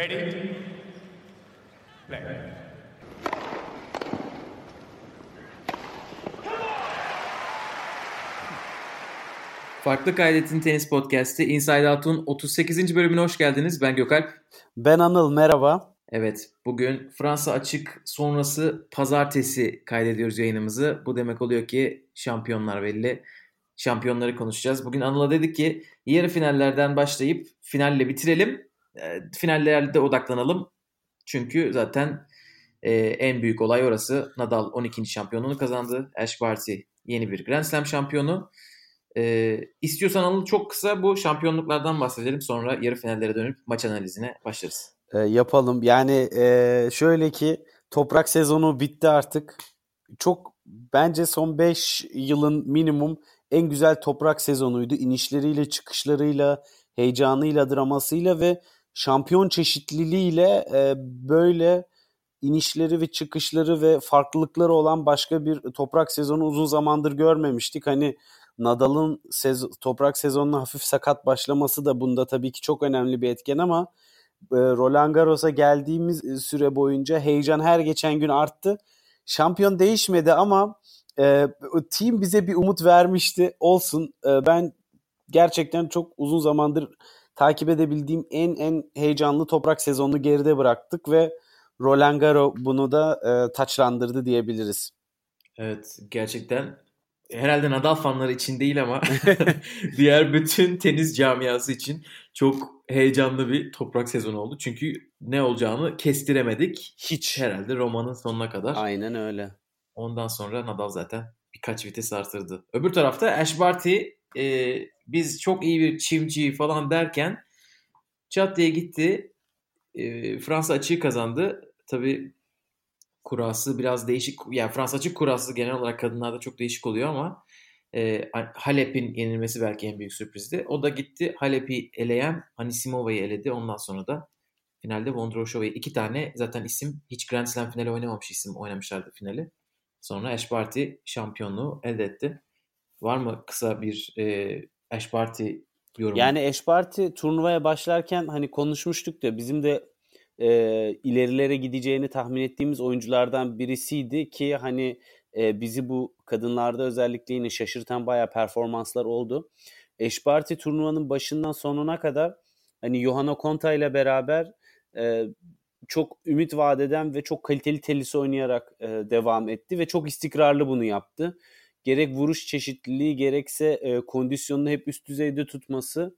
Ready? Play. Farklı Kaydet'in tenis podcast'i Inside Out'un 38. bölümüne hoş geldiniz. Ben Gökalp. Ben Anıl, merhaba. Evet, bugün Fransa açık sonrası pazartesi kaydediyoruz yayınımızı. Bu demek oluyor ki şampiyonlar belli. Şampiyonları konuşacağız. Bugün Anıl'a dedik ki yarı finallerden başlayıp finalle bitirelim. E, finallerde odaklanalım. Çünkü zaten e, en büyük olay orası. Nadal 12. şampiyonluğunu kazandı. Ash Barty yeni bir Grand Slam şampiyonu. E, istiyorsan Anıl çok kısa bu şampiyonluklardan bahsedelim. Sonra yarı finallere dönüp maç analizine başlarız. E, yapalım. Yani e, şöyle ki toprak sezonu bitti artık. Çok bence son 5 yılın minimum en güzel toprak sezonuydu. İnişleriyle, çıkışlarıyla, heyecanıyla, dramasıyla ve şampiyon çeşitliliğiyle e, böyle inişleri ve çıkışları ve farklılıkları olan başka bir toprak sezonu uzun zamandır görmemiştik. Hani Nadal'ın sez- toprak sezonuna hafif sakat başlaması da bunda tabii ki çok önemli bir etken ama e, Roland Garros'a geldiğimiz e, süre boyunca heyecan her geçen gün arttı. Şampiyon değişmedi ama e, team bize bir umut vermişti. Olsun. E, ben gerçekten çok uzun zamandır takip edebildiğim en en heyecanlı toprak sezonunu geride bıraktık ve Roland Garros bunu da e, taçlandırdı diyebiliriz. Evet gerçekten herhalde Nadal fanları için değil ama diğer bütün tenis camiası için çok heyecanlı bir toprak sezonu oldu. Çünkü ne olacağını kestiremedik. Hiç herhalde romanın sonuna kadar. Aynen öyle. Ondan sonra Nadal zaten birkaç vites artırdı. Öbür tarafta Ash Barty e, biz çok iyi bir çimci falan derken çat diye gitti. E, Fransa açığı kazandı. Tabii kurası biraz değişik. Yani Fransa açık kurası genel olarak kadınlarda çok değişik oluyor ama e, Halep'in yenilmesi belki en büyük sürprizdi. O da gitti Halep'i eleyen Anisimova'yı eledi. Ondan sonra da finalde Vondroushova'yı iki tane zaten isim hiç Grand Slam finali oynamamış isim oynamışlardı finali. Sonra Ash Barty şampiyonluğu elde etti. Var mı kısa bir e, Ash Barty yorumu? Yani Ash Barty turnuvaya başlarken hani konuşmuştuk da bizim de e, ilerilere gideceğini tahmin ettiğimiz oyunculardan birisiydi ki hani e, bizi bu kadınlarda özellikle yine şaşırtan bayağı performanslar oldu. Ash Barty turnuvanın başından sonuna kadar hani Johanna Konta ile beraber e, çok ümit vadeden ve çok kaliteli tenis oynayarak e, devam etti ve çok istikrarlı bunu yaptı. Gerek vuruş çeşitliliği gerekse e, kondisyonunu hep üst düzeyde tutması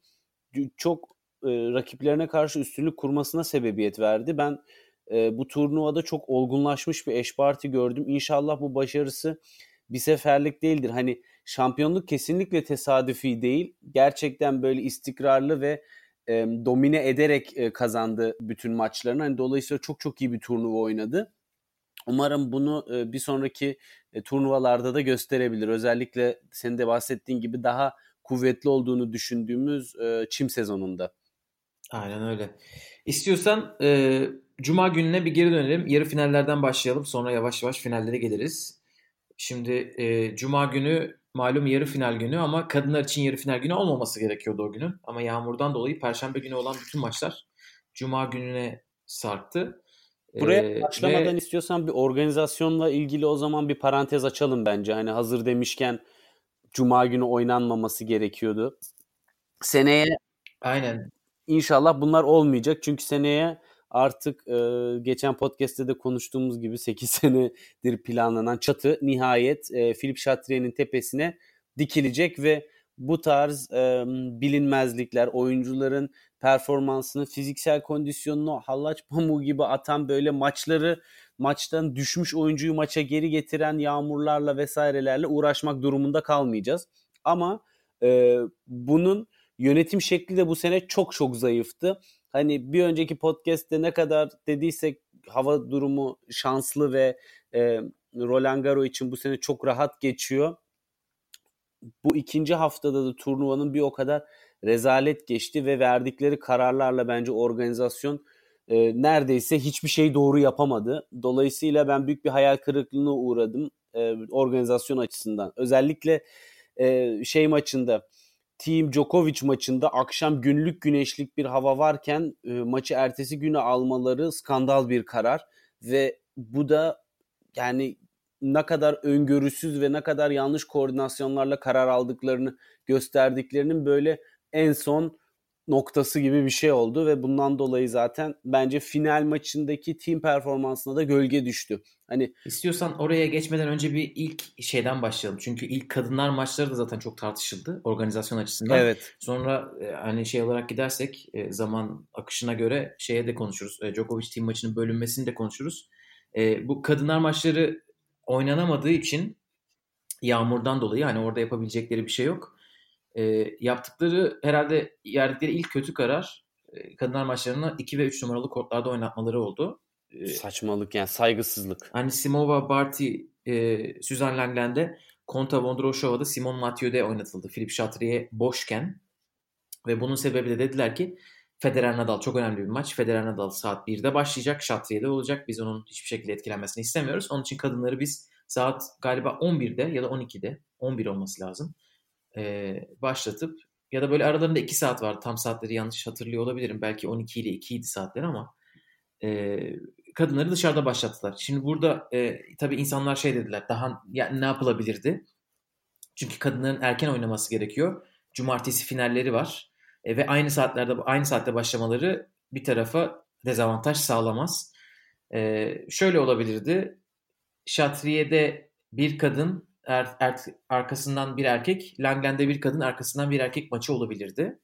çok e, rakiplerine karşı üstünlük kurmasına sebebiyet verdi. Ben e, bu turnuvada çok olgunlaşmış bir eş parti gördüm. İnşallah bu başarısı bir seferlik değildir. Hani şampiyonluk kesinlikle tesadüfi değil. Gerçekten böyle istikrarlı ve e, domine ederek e, kazandı bütün maçlarını. Hani dolayısıyla çok çok iyi bir turnuva oynadı. Umarım bunu e, bir sonraki e, turnuvalarda da gösterebilir. Özellikle senin de bahsettiğin gibi daha kuvvetli olduğunu düşündüğümüz e, çim sezonunda. Aynen öyle. İstiyorsan e, Cuma gününe bir geri dönelim. Yarı finallerden başlayalım. Sonra yavaş yavaş finallere geliriz. Şimdi e, Cuma günü malum yarı final günü ama kadınlar için yarı final günü olmaması gerekiyordu o günün. Ama yağmurdan dolayı Perşembe günü olan bütün maçlar Cuma gününe sarktı. Buraya ee, başlamadan ve... istiyorsan bir organizasyonla ilgili o zaman bir parantez açalım bence. Hani hazır demişken Cuma günü oynanmaması gerekiyordu. Seneye Aynen. İnşallah bunlar olmayacak. Çünkü seneye artık e, geçen podcast'te de konuştuğumuz gibi 8 senedir planlanan çatı nihayet e, Philip Chatrier'in tepesine dikilecek ve bu tarz e, bilinmezlikler, oyuncuların performansını, fiziksel kondisyonunu hallaç pamuğu gibi atan böyle maçları maçtan düşmüş oyuncuyu maça geri getiren yağmurlarla vesairelerle uğraşmak durumunda kalmayacağız. Ama e, bunun yönetim şekli de bu sene çok çok zayıftı. Hani bir önceki podcast'te ne kadar dediysek hava durumu şanslı ve e, Roland Garros için bu sene çok rahat geçiyor. Bu ikinci haftada da turnuvanın bir o kadar rezalet geçti ve verdikleri kararlarla bence organizasyon e, neredeyse hiçbir şey doğru yapamadı. Dolayısıyla ben büyük bir hayal kırıklığına uğradım e, organizasyon açısından. Özellikle e, şey maçında Team Djokovic maçında akşam günlük güneşlik bir hava varken e, maçı ertesi güne almaları skandal bir karar ve bu da yani ne kadar öngörüsüz ve ne kadar yanlış koordinasyonlarla karar aldıklarını gösterdiklerinin böyle en son noktası gibi bir şey oldu ve bundan dolayı zaten bence final maçındaki team performansına da gölge düştü. Hani istiyorsan oraya geçmeden önce bir ilk şeyden başlayalım. Çünkü ilk kadınlar maçları da zaten çok tartışıldı organizasyon açısından. Evet. Sonra e, hani şey olarak gidersek e, zaman akışına göre şeye de konuşuruz. E, Djokovic team maçının bölünmesini de konuşuruz. Bu kadınlar maçları oynanamadığı için yağmurdan dolayı hani orada yapabilecekleri bir şey yok e, yaptıkları herhalde yerdikleri ilk kötü karar e, kadınlar maçlarını 2 ve 3 numaralı kortlarda oynatmaları oldu. E, Saçmalık yani saygısızlık. Hani Simova, Barty, e, Suzanne Langland'de Konta Vondroushova'da Simon Mathieu'de oynatıldı. Philip Chatrier boşken ve bunun sebebi de dediler ki Federer Nadal çok önemli bir maç. Federer Nadal saat 1'de başlayacak. Chatrier'de olacak. Biz onun hiçbir şekilde etkilenmesini istemiyoruz. Onun için kadınları biz saat galiba 11'de ya da 12'de 11 olması lazım e, başlatıp ya da böyle aralarında 2 saat var. Tam saatleri yanlış hatırlıyor olabilirim. Belki 12 ile 2 idi saatler ama e, kadınları dışarıda başlattılar. Şimdi burada e, tabii insanlar şey dediler. Daha ya, ne yapılabilirdi? Çünkü kadınların erken oynaması gerekiyor. Cumartesi finalleri var. E, ve aynı saatlerde aynı saatte başlamaları bir tarafa dezavantaj sağlamaz. E, şöyle olabilirdi. Şatriye'de bir kadın er, er, arkasından bir erkek, Langland'de bir kadın arkasından bir erkek maçı olabilirdi.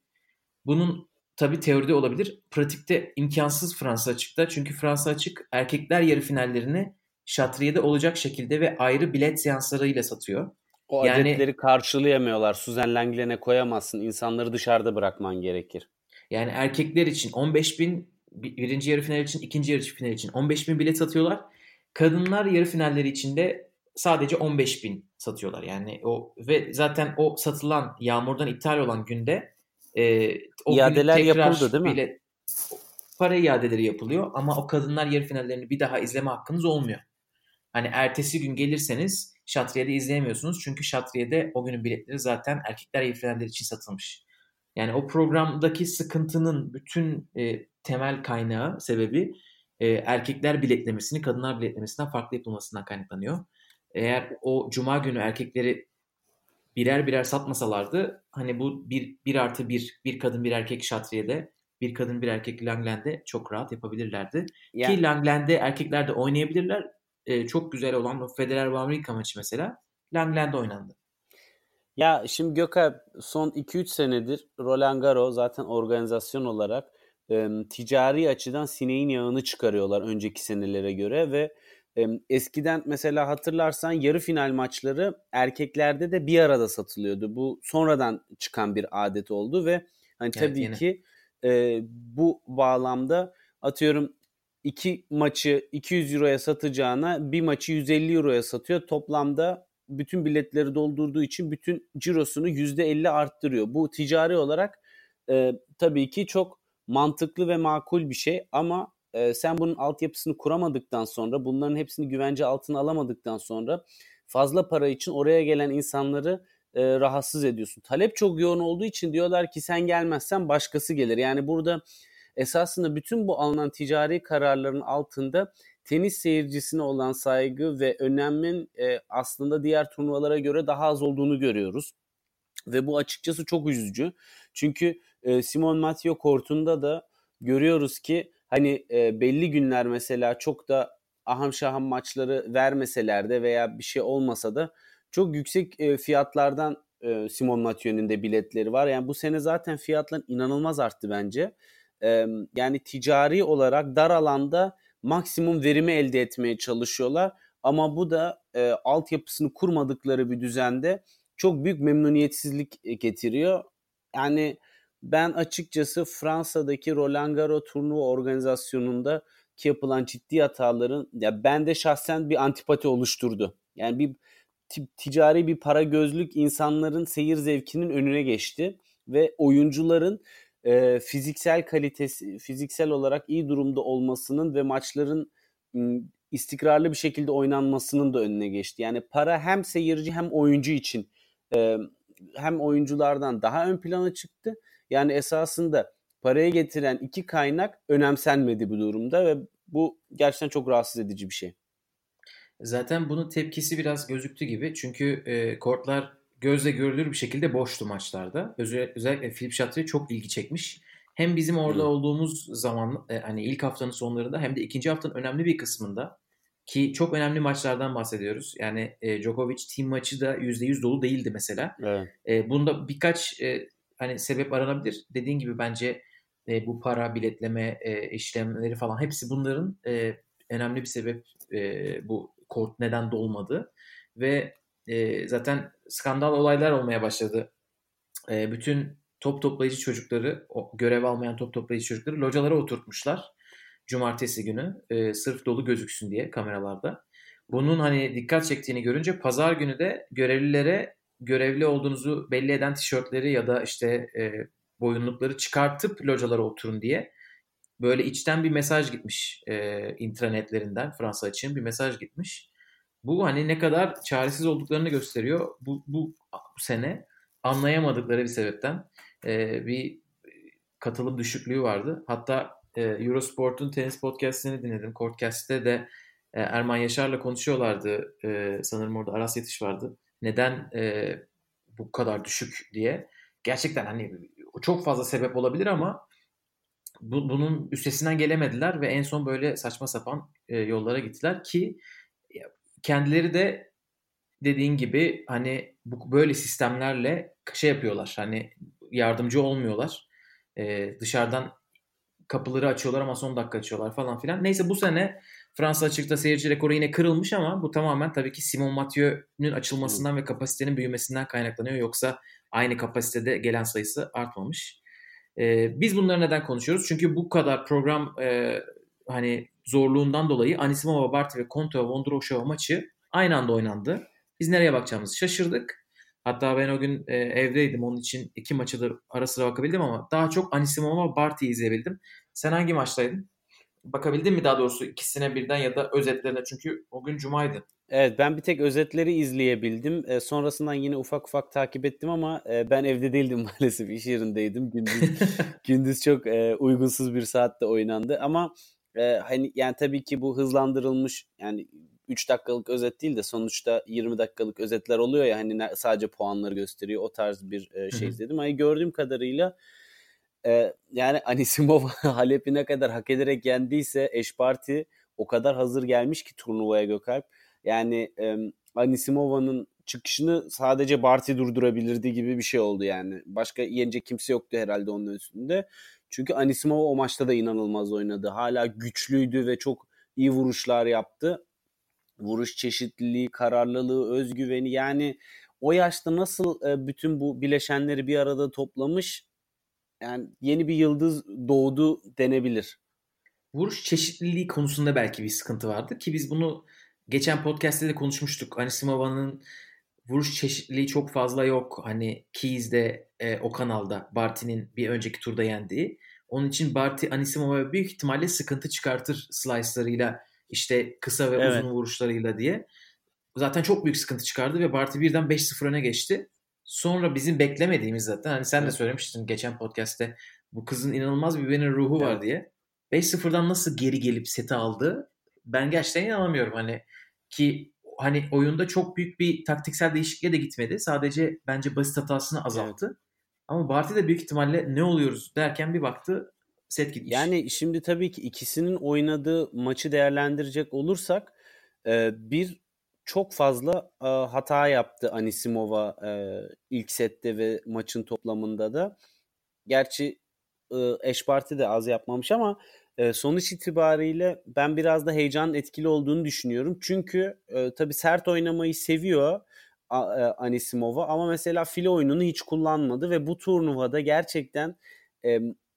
Bunun tabi teoride olabilir. Pratikte imkansız Fransa açıkta. Çünkü Fransa açık erkekler yarı finallerini Şatriye'de olacak şekilde ve ayrı bilet seanslarıyla satıyor. O yani, adetleri karşılayamıyorlar. Suzan Langlen'e koyamazsın. İnsanları dışarıda bırakman gerekir. Yani erkekler için 15 bin, birinci yarı final için, ikinci yarı final için 15 bin bilet satıyorlar. Kadınlar yarı finalleri için de sadece 15 bin satıyorlar. Yani o ve zaten o satılan yağmurdan iptal olan günde e, o iadeler yapıldı değil mi? Bile, para iadeleri yapılıyor ama o kadınlar yarı finallerini bir daha izleme hakkınız olmuyor. Hani ertesi gün gelirseniz Şatriye'de izleyemiyorsunuz. Çünkü Şatriye'de o günün biletleri zaten erkekler finaller için satılmış. Yani o programdaki sıkıntının bütün e, temel kaynağı, sebebi e, erkekler biletlemesini kadınlar biletlemesinden farklı yapılmasından kaynaklanıyor eğer o cuma günü erkekleri birer birer satmasalardı hani bu bir, bir artı bir, bir kadın bir erkek Şatriye'de bir kadın bir erkek Langland'de çok rahat yapabilirlerdi. Yani. Ki Langland'de erkekler de oynayabilirler. Ee, çok güzel olan o Federer Wawrinka maçı mesela Langland'de oynandı. Ya şimdi Gökay son 2-3 senedir Roland Garros zaten organizasyon olarak e, ticari açıdan sineğin yağını çıkarıyorlar önceki senelere göre ve Eskiden mesela hatırlarsan yarı final maçları erkeklerde de bir arada satılıyordu. Bu sonradan çıkan bir adet oldu ve hani tabii yine. ki e, bu bağlamda atıyorum iki maçı 200 euroya satacağına bir maçı 150 euroya satıyor. Toplamda bütün biletleri doldurduğu için bütün cirosunu %50 arttırıyor. Bu ticari olarak e, tabii ki çok mantıklı ve makul bir şey ama e, sen bunun altyapısını kuramadıktan sonra bunların hepsini güvence altına alamadıktan sonra fazla para için oraya gelen insanları e, rahatsız ediyorsun. Talep çok yoğun olduğu için diyorlar ki sen gelmezsen başkası gelir. Yani burada esasında bütün bu alınan ticari kararların altında tenis seyircisine olan saygı ve önemin e, aslında diğer turnuvalara göre daha az olduğunu görüyoruz. Ve bu açıkçası çok üzücü. Çünkü e, Simon Mathieu kortunda da görüyoruz ki hani e, belli günler mesela çok da aham şaham maçları vermeseler de veya bir şey olmasa da çok yüksek e, fiyatlardan e, Simon Mathieu'nun de biletleri var. Yani bu sene zaten fiyatlar inanılmaz arttı bence. Yani ticari olarak dar alanda maksimum verimi elde etmeye çalışıyorlar. Ama bu da e, altyapısını kurmadıkları bir düzende çok büyük memnuniyetsizlik getiriyor. Yani ben açıkçası Fransa'daki Roland Garros turnuva organizasyonunda ki yapılan ciddi hataların ya bende şahsen bir antipati oluşturdu. Yani bir ticari bir para gözlük insanların seyir zevkinin önüne geçti ve oyuncuların e, fiziksel kalitesi fiziksel olarak iyi durumda olmasının ve maçların istikrarlı bir şekilde oynanmasının da önüne geçti. Yani para hem seyirci hem oyuncu için e, hem oyunculardan daha ön plana çıktı. Yani esasında parayı getiren iki kaynak önemsenmedi bu durumda ve bu gerçekten çok rahatsız edici bir şey. Zaten bunun tepkisi biraz gözüktü gibi. Çünkü e, kortlar gözle görülür bir şekilde boştu maçlarda. Özel, özellikle Philip Chatrier çok ilgi çekmiş. Hem bizim orada hmm. olduğumuz zaman e, hani ilk haftanın sonlarında hem de ikinci haftanın önemli bir kısmında ki çok önemli maçlardan bahsediyoruz. Yani e, Djokovic team maçı da %100 dolu değildi mesela. Evet. E, bunda birkaç e, hani sebep aranabilir. Dediğin gibi bence e, bu para, biletleme e, işlemleri falan hepsi bunların e, önemli bir sebep e, bu kort neden dolmadı. Ve e, zaten skandal olaylar olmaya başladı. E, bütün top toplayıcı çocukları, o görev almayan top toplayıcı çocukları localara oturtmuşlar. Cumartesi günü e, sırf dolu gözüksün diye kameralarda. Bunun hani dikkat çektiğini görünce pazar günü de görevlilere görevli olduğunuzu belli eden tişörtleri ya da işte e, boyunlukları çıkartıp localara oturun diye böyle içten bir mesaj gitmiş e, intranetlerinden Fransa için bir mesaj gitmiş. Bu hani ne kadar çaresiz olduklarını gösteriyor. Bu, bu, bu sene anlayamadıkları bir sebepten e, bir katılım düşüklüğü vardı. Hatta e, Eurosport'un tenis podcastini dinledim. Courtcast'te de e, Erman Yaşar'la konuşuyorlardı. E, sanırım orada Aras Yetiş vardı. Neden e, bu kadar düşük diye. Gerçekten hani çok fazla sebep olabilir ama bu, bunun üstesinden gelemediler ve en son böyle saçma sapan e, yollara gittiler ki kendileri de dediğin gibi hani bu böyle sistemlerle şey yapıyorlar. Hani yardımcı olmuyorlar. E, dışarıdan kapıları açıyorlar ama son dakika açıyorlar falan filan. Neyse bu sene Fransa açıkta seyirci rekoru yine kırılmış ama bu tamamen tabii ki Simon Mathieu'nun açılmasından ve kapasitenin büyümesinden kaynaklanıyor. Yoksa aynı kapasitede gelen sayısı artmamış. Ee, biz bunları neden konuşuyoruz? Çünkü bu kadar program e, hani zorluğundan dolayı Anisimova, Barty ve Konto Vondroshova maçı aynı anda oynandı. Biz nereye bakacağımızı şaşırdık. Hatta ben o gün e, evdeydim. Onun için iki maçı da ara sıra bakabildim ama daha çok Anisimova, Barty'yi izleyebildim. Sen hangi maçtaydın? Bakabildin mi daha doğrusu ikisine birden ya da özetlerine? Çünkü o gün cumaydı. Evet ben bir tek özetleri izleyebildim. E, sonrasından yine ufak ufak takip ettim ama e, ben evde değildim maalesef iş yerindeydim. Gündüz gündüz çok e, uygunsuz bir saatte oynandı ama e, hani yani tabii ki bu hızlandırılmış yani 3 dakikalık özet değil de sonuçta 20 dakikalık özetler oluyor ya hani sadece puanları gösteriyor. O tarz bir e, şey izledim. Hani gördüğüm kadarıyla e, yani Anisimov Halep'i ne kadar hak ederek yendiyse Eşparti o kadar hazır gelmiş ki turnuvaya Gökalp. Yani e, Anisimova'nın çıkışını sadece Barty durdurabilirdi gibi bir şey oldu yani. Başka yenecek kimse yoktu herhalde onun üstünde. Çünkü Anisimova o maçta da inanılmaz oynadı. Hala güçlüydü ve çok iyi vuruşlar yaptı. Vuruş çeşitliliği, kararlılığı, özgüveni yani o yaşta nasıl e, bütün bu bileşenleri bir arada toplamış yani yeni bir yıldız doğdu denebilir. Vuruş çeşitliliği konusunda belki bir sıkıntı vardı ki biz bunu geçen podcast'te de konuşmuştuk. Anisimova'nın vuruş çeşitliliği çok fazla yok. Hani Keys'de e, o kanalda Barty'nin bir önceki turda yendiği. Onun için Barty Anisimova büyük ihtimalle sıkıntı çıkartır slice'larıyla işte kısa ve evet. uzun vuruşlarıyla diye. Zaten çok büyük sıkıntı çıkardı ve Barty birden 5-0 öne geçti. Sonra bizim beklemediğimiz zaten hani sen de söylemiştin geçen podcast'te bu kızın inanılmaz bir benim ruhu var diye. 5-0'dan nasıl geri gelip seti aldı ben gerçekten inanamıyorum hani ki hani oyunda çok büyük bir taktiksel değişikliğe de gitmedi. Sadece bence basit hatasını azalttı. Evet. Ama Barty de büyük ihtimalle ne oluyoruz derken bir baktı set gitmiş. Yani şimdi tabii ki ikisinin oynadığı maçı değerlendirecek olursak bir çok fazla hata yaptı Anisimova ilk sette ve maçın toplamında da. Gerçi Eşparti de az yapmamış ama sonuç itibariyle ben biraz da heyecan etkili olduğunu düşünüyorum. Çünkü e, tabii sert oynamayı seviyor Anisimova ama mesela file oyununu hiç kullanmadı ve bu turnuvada gerçekten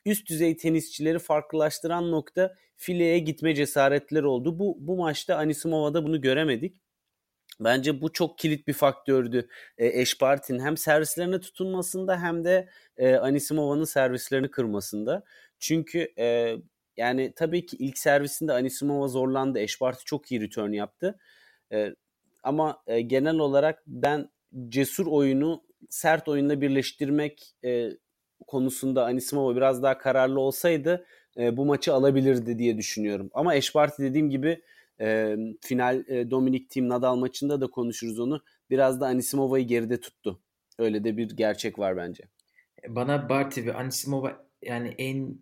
üst düzey tenisçileri farklılaştıran nokta fileye gitme cesaretleri oldu. Bu bu maçta Anisimova'da bunu göremedik. Bence bu çok kilit bir faktördü e, Eşpartin hem servislerine tutunmasında hem de e, Anisimova'nın servislerini kırmasında. Çünkü e, yani tabii ki ilk servisinde Anisimova zorlandı. Eşbartı çok iyi return yaptı. E, ama e, genel olarak ben cesur oyunu sert oyunla birleştirmek e, konusunda Anisimova biraz daha kararlı olsaydı e, bu maçı alabilirdi diye düşünüyorum. Ama Eşparti dediğim gibi e, final e, Dominic Team Nadal maçında da konuşuruz onu. Biraz da Anisimova'yı geride tuttu. Öyle de bir gerçek var bence. Bana Barty ve Anisimova yani en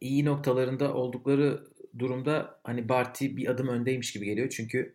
iyi noktalarında oldukları durumda hani Barty bir adım öndeymiş gibi geliyor. Çünkü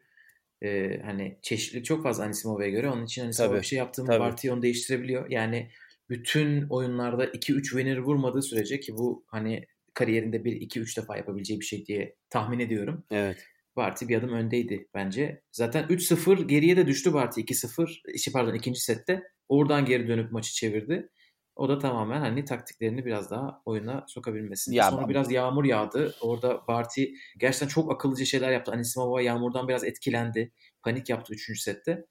e, hani çeşitli çok fazla Anisimova'ya göre. Onun için Anisimova bir şey yaptığında. Barty onu değiştirebiliyor. Yani bütün oyunlarda 2-3 winner vurmadığı sürece ki bu hani kariyerinde bir 2-3 defa yapabileceği bir şey diye tahmin ediyorum. Evet. Barty bir adım öndeydi bence. Zaten 3-0 geriye de düştü Barty 2-0. Şey pardon ikinci sette. Oradan geri dönüp maçı çevirdi. O da tamamen hani taktiklerini biraz daha oyuna sokabilmesi. Ya, Sonra biraz yağmur yağdı. Orada Barty gerçekten çok akıllıca şeyler yaptı. Anisimova yağmurdan biraz etkilendi. Panik yaptı 3. sette.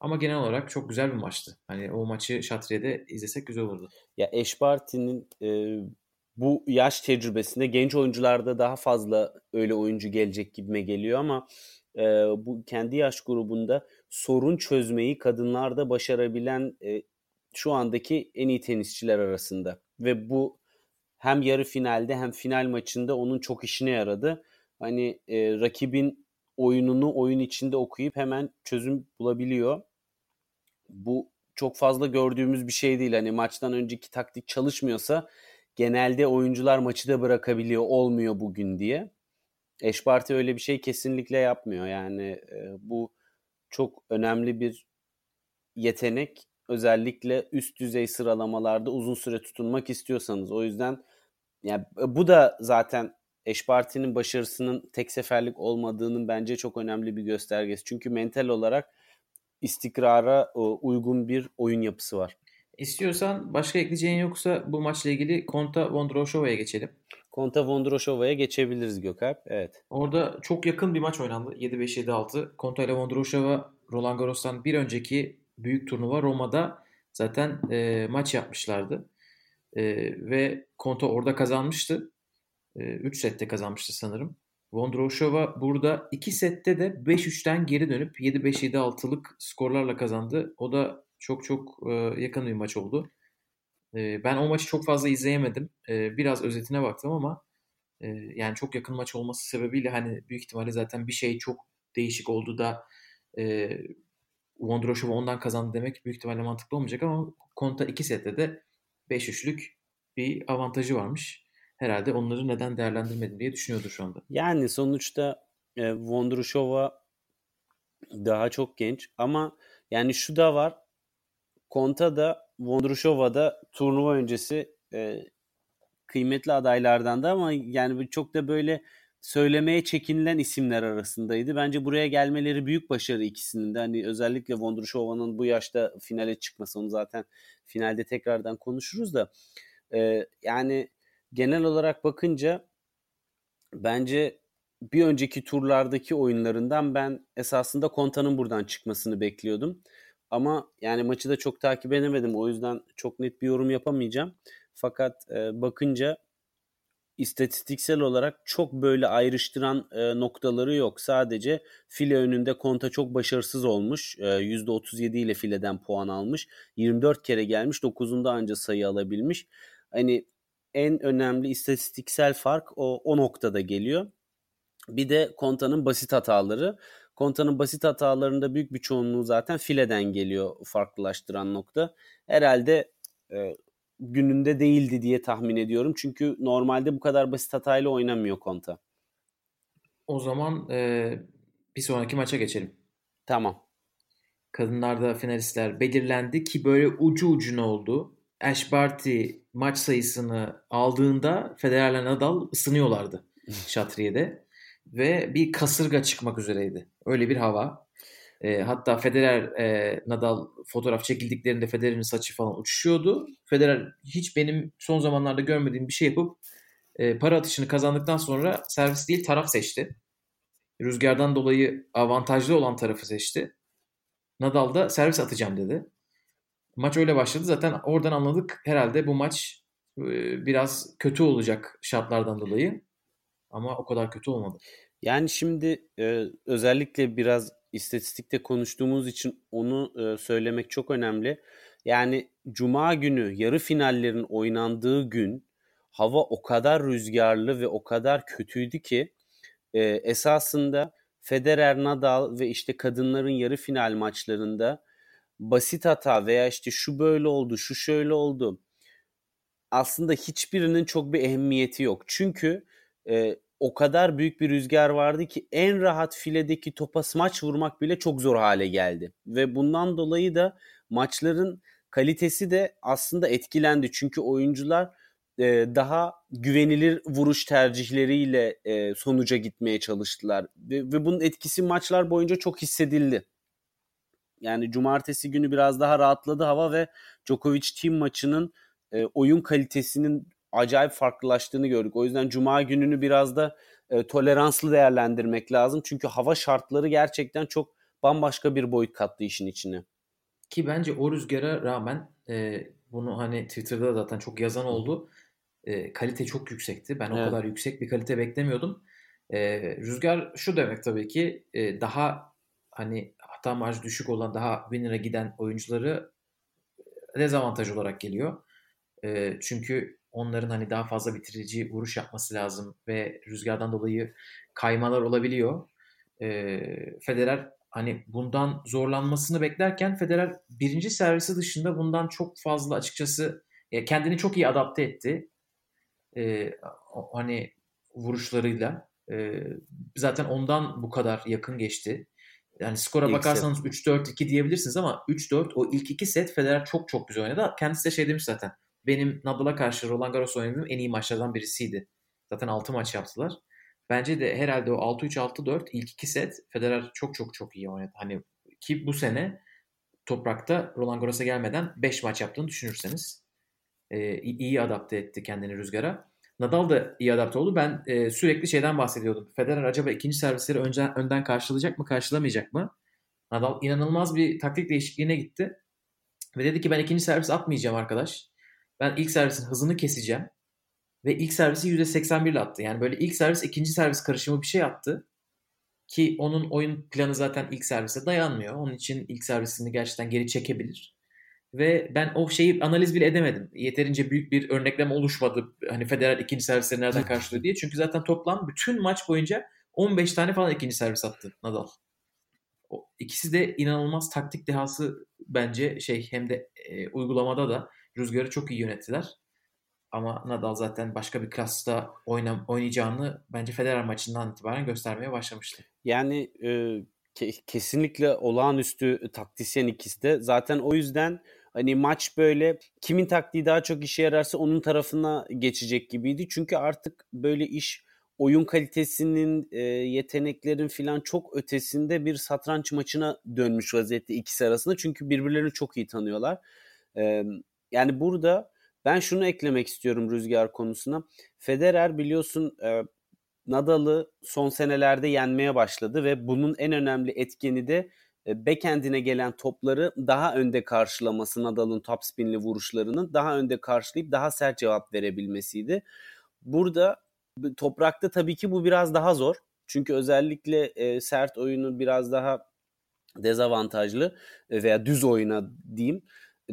Ama genel olarak çok güzel bir maçtı. Hani o maçı Şatriye'de izlesek güzel olurdu. Ya Eş Barty'nin e, bu yaş tecrübesinde genç oyuncularda daha fazla öyle oyuncu gelecek gibime geliyor ama e, bu kendi yaş grubunda sorun çözmeyi kadınlarda başarabilen e, şu andaki en iyi tenisçiler arasında ve bu hem yarı finalde hem final maçında onun çok işine yaradı. Hani e, rakibin oyununu oyun içinde okuyup hemen çözüm bulabiliyor. Bu çok fazla gördüğümüz bir şey değil. Hani maçtan önceki taktik çalışmıyorsa genelde oyuncular maçı da bırakabiliyor olmuyor bugün diye. Eşparti öyle bir şey kesinlikle yapmıyor. Yani e, bu çok önemli bir yetenek. Özellikle üst düzey sıralamalarda uzun süre tutunmak istiyorsanız. O yüzden yani bu da zaten Eşparti'nin başarısının tek seferlik olmadığının bence çok önemli bir göstergesi. Çünkü mental olarak istikrara uygun bir oyun yapısı var. İstiyorsan başka ekleyeceğin yoksa bu maçla ilgili Konta Vondroshova'ya geçelim. Konta Vondroshova'ya geçebiliriz Gökalp. Evet. Orada çok yakın bir maç oynandı. 7-5-7-6. Konta ile Vondroshova Roland Garros'tan bir önceki büyük turnuva Roma'da zaten e, maç yapmışlardı. E, ve Konta orada kazanmıştı. 3 e, sette kazanmıştı sanırım. Vondroshova burada 2 sette de 5-3'ten geri dönüp 7-5-7-6'lık skorlarla kazandı. O da çok çok e, yakın bir maç oldu. E, ben o maçı çok fazla izleyemedim. Biraz özetine baktım ama yani çok yakın maç olması sebebiyle hani büyük ihtimalle zaten bir şey çok değişik oldu da Vondroshova ondan kazandı demek büyük ihtimalle mantıklı olmayacak ama Konta iki sette de 5-3'lük bir avantajı varmış. Herhalde onları neden değerlendirmedim diye düşünüyordur şu anda. Yani sonuçta e, Vondroshova daha çok genç ama yani şu da var Konta da Vondrushova da turnuva öncesi e, kıymetli adaylardan da ama yani çok da böyle söylemeye çekinilen isimler arasındaydı. Bence buraya gelmeleri büyük başarı ikisinin de. Hani özellikle Vondrushova'nın bu yaşta finale çıkması onu zaten finalde tekrardan konuşuruz da. E, yani genel olarak bakınca bence bir önceki turlardaki oyunlarından ben esasında Konta'nın buradan çıkmasını bekliyordum. Ama yani maçı da çok takip edemedim. O yüzden çok net bir yorum yapamayacağım. Fakat e, bakınca istatistiksel olarak çok böyle ayrıştıran e, noktaları yok. Sadece file önünde Konta çok başarısız olmuş. E, %37 ile fileden puan almış. 24 kere gelmiş. 9'unda anca sayı alabilmiş. Hani en önemli istatistiksel fark o, o noktada geliyor. Bir de Konta'nın basit hataları. Konta'nın basit hatalarında büyük bir çoğunluğu zaten fileden geliyor farklılaştıran nokta. Herhalde e, gününde değildi diye tahmin ediyorum. Çünkü normalde bu kadar basit hatayla oynamıyor Konta. O zaman e, bir sonraki maça geçelim. Tamam. Kadınlarda finalistler belirlendi ki böyle ucu ucuna oldu. Ash Barty maç sayısını aldığında Federer'le Nadal ısınıyorlardı Şatriye'de ve bir kasırga çıkmak üzereydi. Öyle bir hava. E, hatta Federer e, Nadal fotoğraf çekildiklerinde Federer'in saçı falan uçuşuyordu. Federer hiç benim son zamanlarda görmediğim bir şey yapıp e, para atışını kazandıktan sonra servis değil taraf seçti. Rüzgardan dolayı avantajlı olan tarafı seçti. Nadal da servis atacağım dedi. Maç öyle başladı. Zaten oradan anladık herhalde bu maç e, biraz kötü olacak şartlardan dolayı. Ama o kadar kötü olmadı. Yani şimdi e, özellikle biraz istatistikte konuştuğumuz için onu e, söylemek çok önemli. Yani cuma günü yarı finallerin oynandığı gün hava o kadar rüzgarlı ve o kadar kötüydü ki e, esasında Federer, Nadal ve işte kadınların yarı final maçlarında basit hata veya işte şu böyle oldu, şu şöyle oldu. Aslında hiçbirinin çok bir ehemmiyeti yok. Çünkü e, o kadar büyük bir rüzgar vardı ki en rahat filedeki topa smaç vurmak bile çok zor hale geldi. Ve bundan dolayı da maçların kalitesi de aslında etkilendi. Çünkü oyuncular e, daha güvenilir vuruş tercihleriyle e, sonuca gitmeye çalıştılar. Ve, bunun etkisi maçlar boyunca çok hissedildi. Yani cumartesi günü biraz daha rahatladı hava ve Djokovic team maçının e, oyun kalitesinin acayip farklılaştığını gördük. O yüzden cuma gününü biraz da e, toleranslı değerlendirmek lazım. Çünkü hava şartları gerçekten çok bambaşka bir boyut kattı işin içine. Ki bence o rüzgara rağmen e, bunu hani Twitter'da zaten çok yazan oldu. E, kalite çok yüksekti. Ben evet. o kadar yüksek bir kalite beklemiyordum. E, rüzgar şu demek tabii ki e, daha hani hata marjı düşük olan daha winner'a giden oyuncuları dezavantaj olarak geliyor. E, çünkü onların hani daha fazla bitirici vuruş yapması lazım ve rüzgardan dolayı kaymalar olabiliyor. E, Federer hani bundan zorlanmasını beklerken Federer birinci servisi dışında bundan çok fazla açıkçası kendini çok iyi adapte etti. E, hani vuruşlarıyla. E, zaten ondan bu kadar yakın geçti. Yani skora ilk bakarsanız 3-4-2 diyebilirsiniz ama 3-4 o ilk iki set Federer çok çok güzel oynadı. Kendisi de şey demiş zaten. Benim Nadal'a karşı Roland Garros oynadığım en iyi maçlardan birisiydi. Zaten 6 maç yaptılar. Bence de herhalde o 6-3-6-4 ilk iki set Federer çok çok çok iyi oynadı. Hani ki bu sene toprakta Roland Garros'a gelmeden 5 maç yaptığını düşünürseniz e, iyi adapte etti kendini rüzgara. Nadal da iyi adapte oldu. Ben e, sürekli şeyden bahsediyordum. Federer acaba ikinci servisleri önden, önden karşılayacak mı, karşılamayacak mı? Nadal inanılmaz bir taktik değişikliğine gitti. Ve dedi ki ben ikinci servis atmayacağım arkadaş. Ben ilk servisin hızını keseceğim. Ve ilk servisi %81 ile attı. Yani böyle ilk servis ikinci servis karışımı bir şey attı. Ki onun oyun planı zaten ilk servise dayanmıyor. Onun için ilk servisini gerçekten geri çekebilir. Ve ben o şeyi analiz bile edemedim. Yeterince büyük bir örnekleme oluşmadı. Hani Federer ikinci servisleri nereden karşılıyor diye. Çünkü zaten toplam bütün maç boyunca 15 tane falan ikinci servis attı Nadal. O, ikisi de inanılmaz taktik dehası bence şey hem de e, uygulamada da rüzgarı çok iyi yönettiler. Ama Nadal zaten başka bir klasta oynam oynayacağını bence Federer maçından itibaren göstermeye başlamıştı. Yani e, ke- kesinlikle olağanüstü taktisyen ikisi de. Zaten o yüzden hani maç böyle kimin taktiği daha çok işe yararsa onun tarafına geçecek gibiydi. Çünkü artık böyle iş oyun kalitesinin, e, yeteneklerin filan çok ötesinde bir satranç maçına dönmüş vaziyette ikisi arasında. Çünkü birbirlerini çok iyi tanıyorlar. E, yani burada ben şunu eklemek istiyorum rüzgar konusuna. Federer biliyorsun e, Nadal'ı son senelerde yenmeye başladı ve bunun en önemli etkeni de e, backend'ine gelen topları daha önde karşılaması Nadal'ın top spinli vuruşlarının daha önde karşılayıp daha sert cevap verebilmesiydi. Burada toprakta tabii ki bu biraz daha zor. Çünkü özellikle e, sert oyunu biraz daha dezavantajlı e, veya düz oyuna diyeyim.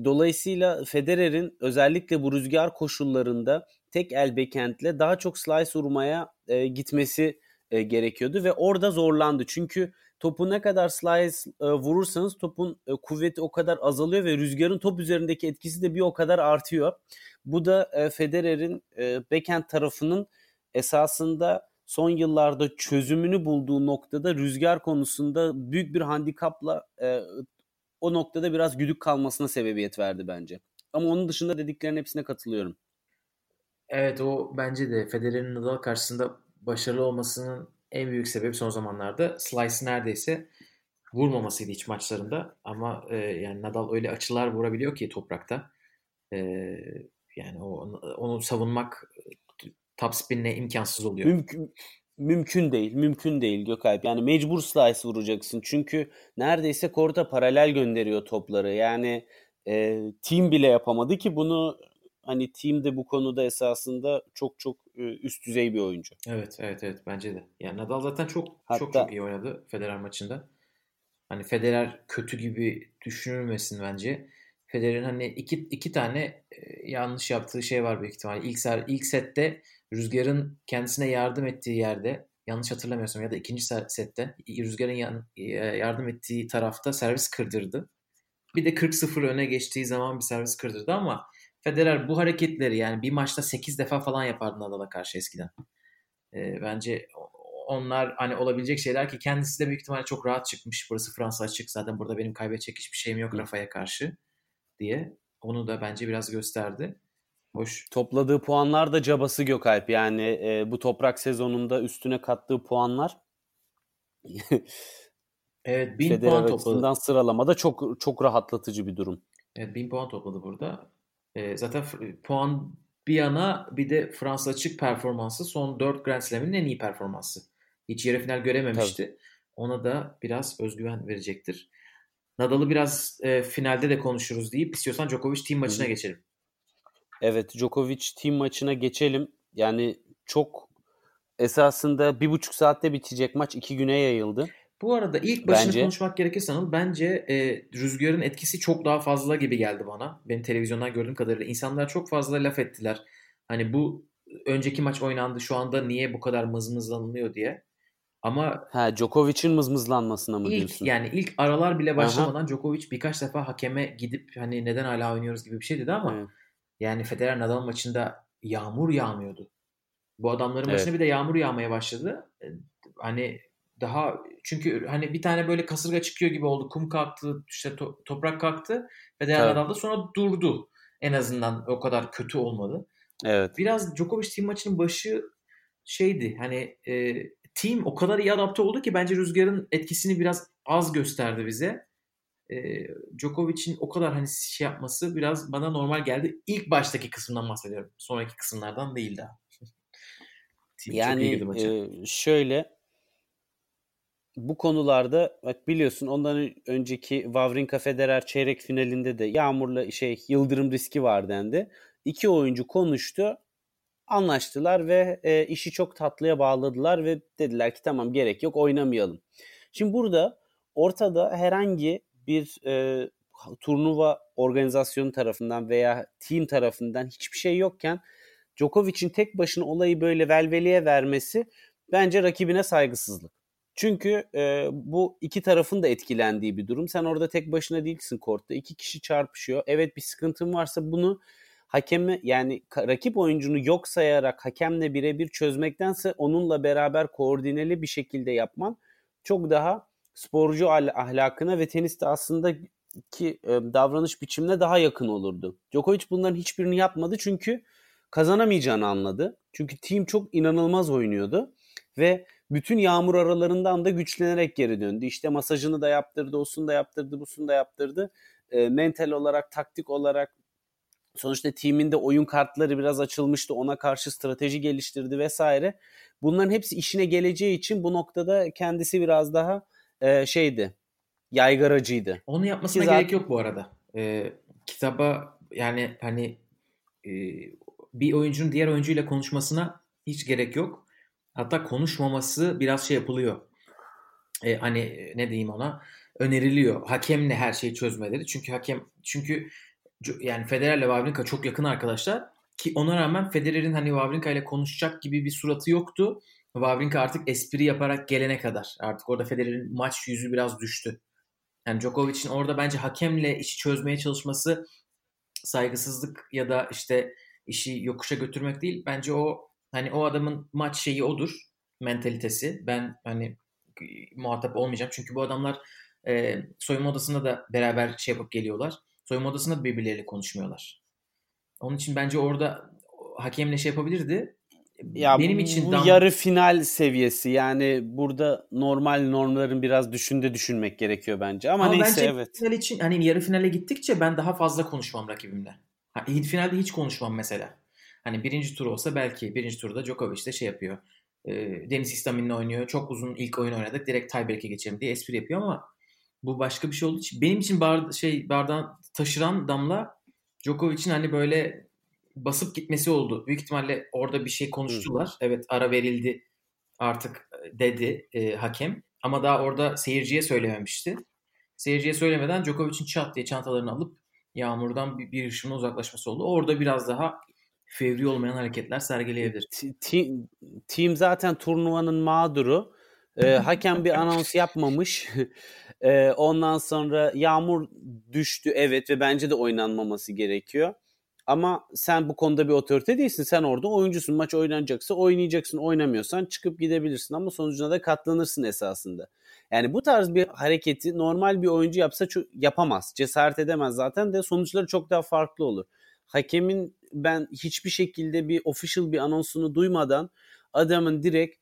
Dolayısıyla Federer'in özellikle bu rüzgar koşullarında tek el backend'le daha çok slice vurmaya e, gitmesi e, gerekiyordu ve orada zorlandı. Çünkü topu ne kadar slice e, vurursanız topun e, kuvveti o kadar azalıyor ve rüzgarın top üzerindeki etkisi de bir o kadar artıyor. Bu da e, Federer'in e, backhand tarafının esasında son yıllarda çözümünü bulduğu noktada rüzgar konusunda büyük bir handikapla e, o noktada biraz güdük kalmasına sebebiyet verdi bence. Ama onun dışında dediklerinin hepsine katılıyorum. Evet o bence de Federer'in Nadal karşısında başarılı olmasının en büyük sebebi son zamanlarda slice neredeyse vurmamasıydı hiç maçlarında. Ama e, yani Nadal öyle açılar vurabiliyor ki toprakta. E, yani o, onu savunmak top spinle imkansız oluyor. Mümkün, mümkün değil. Mümkün değil Gökalp. Yani mecbur slice vuracaksın. Çünkü neredeyse korta paralel gönderiyor topları. Yani e, team bile yapamadı ki bunu hani team de bu konuda esasında çok çok e, üst düzey bir oyuncu. Evet evet evet bence de. Yani Nadal zaten çok Hatta, çok çok iyi oynadı Federer maçında. Hani Federer kötü gibi düşünülmesin bence. Federer'in hani iki, iki tane e, yanlış yaptığı şey var büyük ihtimalle. İlk, ilk sette Rüzgar'ın kendisine yardım ettiği yerde yanlış hatırlamıyorsam ya da ikinci sette Rüzgar'ın yan, e, yardım ettiği tarafta servis kırdırdı. Bir de 40-0 öne geçtiği zaman bir servis kırdırdı ama Federer bu hareketleri yani bir maçta 8 defa falan yapardı Nadal'a karşı eskiden. E, bence onlar hani olabilecek şeyler ki kendisi de büyük ihtimalle çok rahat çıkmış. Burası Fransa açık zaten burada benim kaybedecek hiçbir şeyim yok Rafa'ya karşı diye. Onu da bence biraz gösterdi. Hoş. Topladığı puanlar da cabası Gökalp. Yani e, bu toprak sezonunda üstüne kattığı puanlar Evet 1000 Federer puan topladı. sıralamada çok çok rahatlatıcı bir durum. Evet 1000 puan topladı burada. E, zaten puan bir yana bir de Fransa açık performansı son 4 Grand Slam'in en iyi performansı. Hiç yarı final görememişti. Tabii. Ona da biraz özgüven verecektir. Nadal'ı biraz e, finalde de konuşuruz deyip istiyorsan Djokovic team maçına Hı. geçelim. Evet Djokovic team maçına geçelim. Yani çok esasında bir buçuk saatte bitecek maç iki güne yayıldı. Bu arada ilk başını bence, konuşmak gerekirse Anıl bence e, rüzgarın etkisi çok daha fazla gibi geldi bana. Benim televizyondan gördüğüm kadarıyla. insanlar çok fazla laf ettiler. Hani bu önceki maç oynandı şu anda niye bu kadar mızmızlanılıyor diye. Ama ha Djokovic'in mızmızlanmasına mı ilk, diyorsun? Yani ilk aralar bile başlamadan Aha. Djokovic birkaç defa hakeme gidip hani neden hala oynuyoruz gibi bir şey dedi ama evet. Yani Federer Nadal maçında yağmur yağmıyordu. Bu adamların evet. başına bir de yağmur yağmaya başladı. E, hani daha çünkü hani bir tane böyle kasırga çıkıyor gibi oldu. Kum kalktı, işte to- toprak kalktı ve Nadal da sonra durdu. En azından o kadar kötü olmadı. Evet. Biraz Djokovic team maçının başı şeydi. Hani e, team o kadar iyi adapte oldu ki bence rüzgarın etkisini biraz az gösterdi bize. E, Djokovic'in o kadar hani şey yapması biraz bana normal geldi. İlk baştaki kısımdan bahsediyorum. Sonraki kısımlardan değil daha. yani e, şöyle bu konularda bak biliyorsun ondan önceki Wawrinka Federer çeyrek finalinde de yağmurla şey yıldırım riski var dendi. İki oyuncu konuştu anlaştılar ve e, işi çok tatlıya bağladılar ve dediler ki tamam gerek yok oynamayalım. Şimdi burada ortada herhangi bir e, turnuva organizasyonu tarafından veya team tarafından hiçbir şey yokken Djokovic'in tek başına olayı böyle velveliye vermesi bence rakibine saygısızlık. Çünkü e, bu iki tarafın da etkilendiği bir durum. Sen orada tek başına değilsin kortta. İki kişi çarpışıyor. Evet bir sıkıntın varsa bunu hakemi yani rakip oyuncunu yok sayarak hakemle birebir çözmektense onunla beraber koordineli bir şekilde yapman çok daha sporcu ahlakına ve teniste aslında ki e, davranış biçimine daha yakın olurdu. Djokovic bunların hiçbirini yapmadı çünkü kazanamayacağını anladı. Çünkü team çok inanılmaz oynuyordu ve bütün yağmur aralarından da güçlenerek geri döndü. İşte masajını da yaptırdı, osunu da yaptırdı, busunu da yaptırdı. E, mental olarak, taktik olarak sonuçta timinde oyun kartları biraz açılmıştı. Ona karşı strateji geliştirdi vesaire. Bunların hepsi işine geleceği için bu noktada kendisi biraz daha e, şeydi. Yaygaracıydı. Onu yapmasına Ki gerek yok bu arada. Ee, kitaba yani hani e, bir oyuncunun diğer oyuncuyla konuşmasına hiç gerek yok. Hatta konuşmaması biraz şey yapılıyor. E, hani ne diyeyim ona? Öneriliyor. Hakemle her şeyi çözmeleri. Çünkü hakem çünkü yani Federer'le Wawrinka çok yakın arkadaşlar ki ona rağmen Federer'in hani Wawrinka ile konuşacak gibi bir suratı yoktu. Wawrinka artık espri yaparak gelene kadar. Artık orada Federer'in maç yüzü biraz düştü. Yani Djokovic'in orada bence hakemle işi çözmeye çalışması saygısızlık ya da işte işi yokuşa götürmek değil. Bence o hani o adamın maç şeyi odur. Mentalitesi. Ben hani muhatap olmayacağım. Çünkü bu adamlar e, soyunma odasında da beraber şey yapıp geliyorlar. Soyunma odasında da birbirleriyle konuşmuyorlar. Onun için bence orada hakemle şey yapabilirdi. Ya benim için bu dam- yarı final seviyesi yani burada normal normların biraz düşünde düşünmek gerekiyor bence ama, ama neyse bence evet. Final için hani yarı finale gittikçe ben daha fazla konuşmam rakibimle. Ha, finalde hiç konuşmam mesela. Hani birinci tur olsa belki birinci turda Djokovic de şey yapıyor. E, Deniz İstamin'le oynuyor. Çok uzun ilk oyun oynadık. Direkt tiebreak'e geçelim diye espri yapıyor ama bu başka bir şey olduğu için benim için bar, şey bardağın taşıran damla Djokovic'in hani böyle basıp gitmesi oldu. Büyük ihtimalle orada bir şey konuştular. Hı. Evet ara verildi artık e, dedi e, hakem. Ama daha orada seyirciye söylememişti. Seyirciye söylemeden Djokovic'in çat diye çantalarını alıp Yağmurdan bir, bir ışığına uzaklaşması oldu. Orada biraz daha fevri olmayan hareketler sergileyebilir. Team, team zaten turnuvanın mağduru. Ee, hakem bir anons yapmamış. ee, ondan sonra yağmur düştü evet ve bence de oynanmaması gerekiyor. Ama sen bu konuda bir otorite değilsin. Sen orada oyuncusun. Maç oynanacaksa oynayacaksın. Oynamıyorsan çıkıp gidebilirsin ama sonucuna da katlanırsın esasında. Yani bu tarz bir hareketi normal bir oyuncu yapsa yapamaz. Cesaret edemez zaten de sonuçları çok daha farklı olur. Hakemin ben hiçbir şekilde bir official bir anonsunu duymadan adamın direkt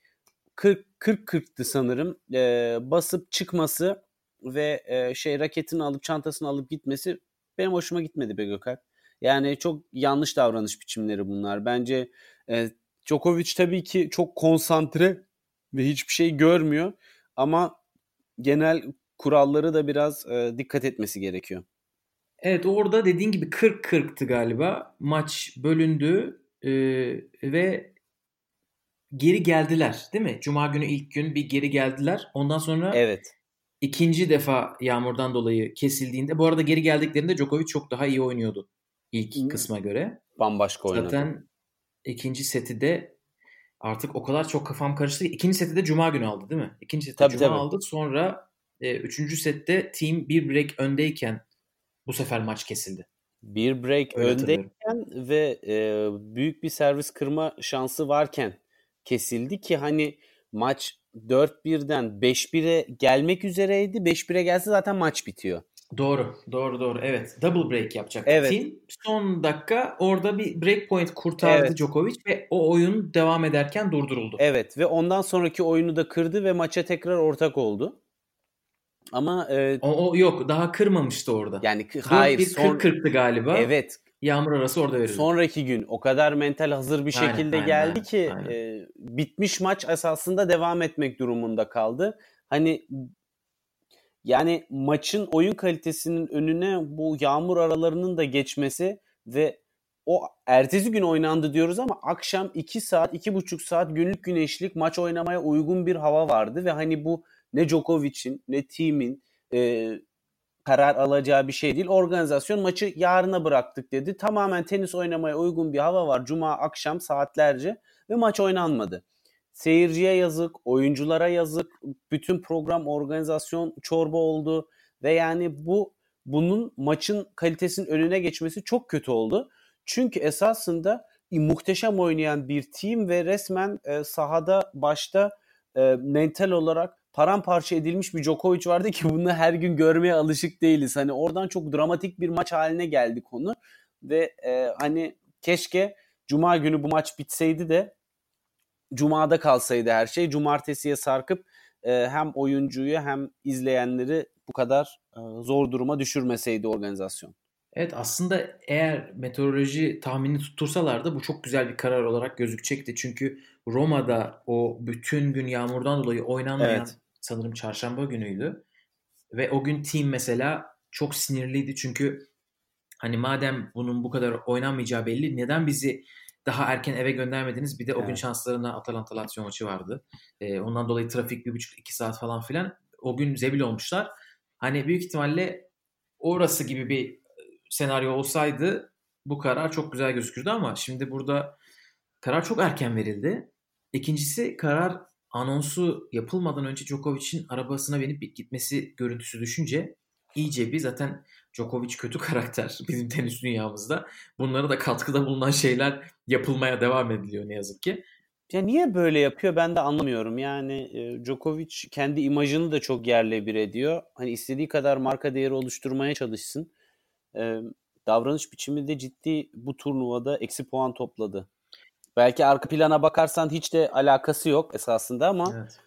40 40 40'tı sanırım. E, basıp çıkması ve e, şey raketini alıp çantasını alıp gitmesi benim hoşuma gitmedi be Gökhan. Yani çok yanlış davranış biçimleri bunlar. Bence e, Djokovic tabii ki çok konsantre ve hiçbir şey görmüyor ama genel kuralları da biraz e, dikkat etmesi gerekiyor. Evet orada dediğin gibi 40-40'tı galiba. Maç bölündü e, ve geri geldiler değil mi? Cuma günü ilk gün bir geri geldiler. Ondan sonra evet. ikinci defa yağmurdan dolayı kesildiğinde bu arada geri geldiklerinde Djokovic çok daha iyi oynuyordu ilk hmm. kısma göre. Bambaşka oynadı. Zaten ikinci seti de artık o kadar çok kafam karıştı. İkinci seti de Cuma günü aldı değil mi? İkinci seti tabii, Cuma tabii. aldı. Sonra e, üçüncü sette team bir break öndeyken bu sefer maç kesildi. Bir break Öyle öndeyken ve e, büyük bir servis kırma şansı varken kesildi ki hani maç 4-1'den 5-1'e gelmek üzereydi. 5-1'e gelse zaten maç bitiyor. Doğru, doğru, doğru. Evet. Double break yapacak evet. team. Son dakika orada bir break point kurtardı evet. Djokovic ve o oyun devam ederken durduruldu. Evet ve ondan sonraki oyunu da kırdı ve maça tekrar ortak oldu. Ama e, o, o yok daha kırmamıştı orada. Yani hayır bir son... 40 galiba. Evet. Yağmur arası orada verildi. Sonraki gün o kadar mental hazır bir şekilde aynen, geldi aynen, ki aynen. E, bitmiş maç esasında devam etmek durumunda kaldı. Hani yani maçın oyun kalitesinin önüne bu yağmur aralarının da geçmesi ve o ertesi gün oynandı diyoruz ama akşam 2 saat, 2,5 saat günlük güneşlik maç oynamaya uygun bir hava vardı ve hani bu ne Djokovic'in ne team'in e, karar alacağı bir şey değil. Organizasyon maçı yarına bıraktık dedi. Tamamen tenis oynamaya uygun bir hava var. Cuma akşam saatlerce ve maç oynanmadı. Seyirciye yazık, oyunculara yazık. Bütün program organizasyon çorba oldu ve yani bu bunun maçın kalitesinin önüne geçmesi çok kötü oldu. Çünkü esasında muhteşem oynayan bir team ve resmen e, sahada başta e, mental olarak paramparça edilmiş bir Djokovic vardı ki bunu her gün görmeye alışık değiliz. Hani oradan çok dramatik bir maç haline geldi konu ve e, hani keşke Cuma günü bu maç bitseydi de Cuma'da kalsaydı her şey. Cumartesiye sarkıp e, hem oyuncuyu hem izleyenleri bu kadar e, zor duruma düşürmeseydi organizasyon. Evet aslında eğer meteoroloji tahmini tuttursalardı bu çok güzel bir karar olarak gözükecekti. Çünkü Roma'da o bütün gün yağmurdan dolayı oynanmayan evet sanırım çarşamba günüydü. Ve o gün team mesela çok sinirliydi çünkü hani madem bunun bu kadar oynanmayacağı belli neden bizi daha erken eve göndermediniz? Bir de o evet. gün şanslarına Atalanta Lazio maçı vardı. Ee, ondan dolayı trafik bir buçuk iki saat falan filan. O gün zebil olmuşlar. Hani büyük ihtimalle orası gibi bir senaryo olsaydı bu karar çok güzel gözükürdü ama şimdi burada karar çok erken verildi. İkincisi karar anonsu yapılmadan önce Djokovic'in arabasına binip gitmesi görüntüsü düşünce iyice bir zaten Djokovic kötü karakter bizim tenis dünyamızda. Bunlara da katkıda bulunan şeyler yapılmaya devam ediliyor ne yazık ki. Ya niye böyle yapıyor ben de anlamıyorum. Yani e, Djokovic kendi imajını da çok yerle bir ediyor. Hani istediği kadar marka değeri oluşturmaya çalışsın. E, davranış biçimi de ciddi bu turnuvada eksi puan topladı. Belki arka plana bakarsan hiç de alakası yok esasında ama evet.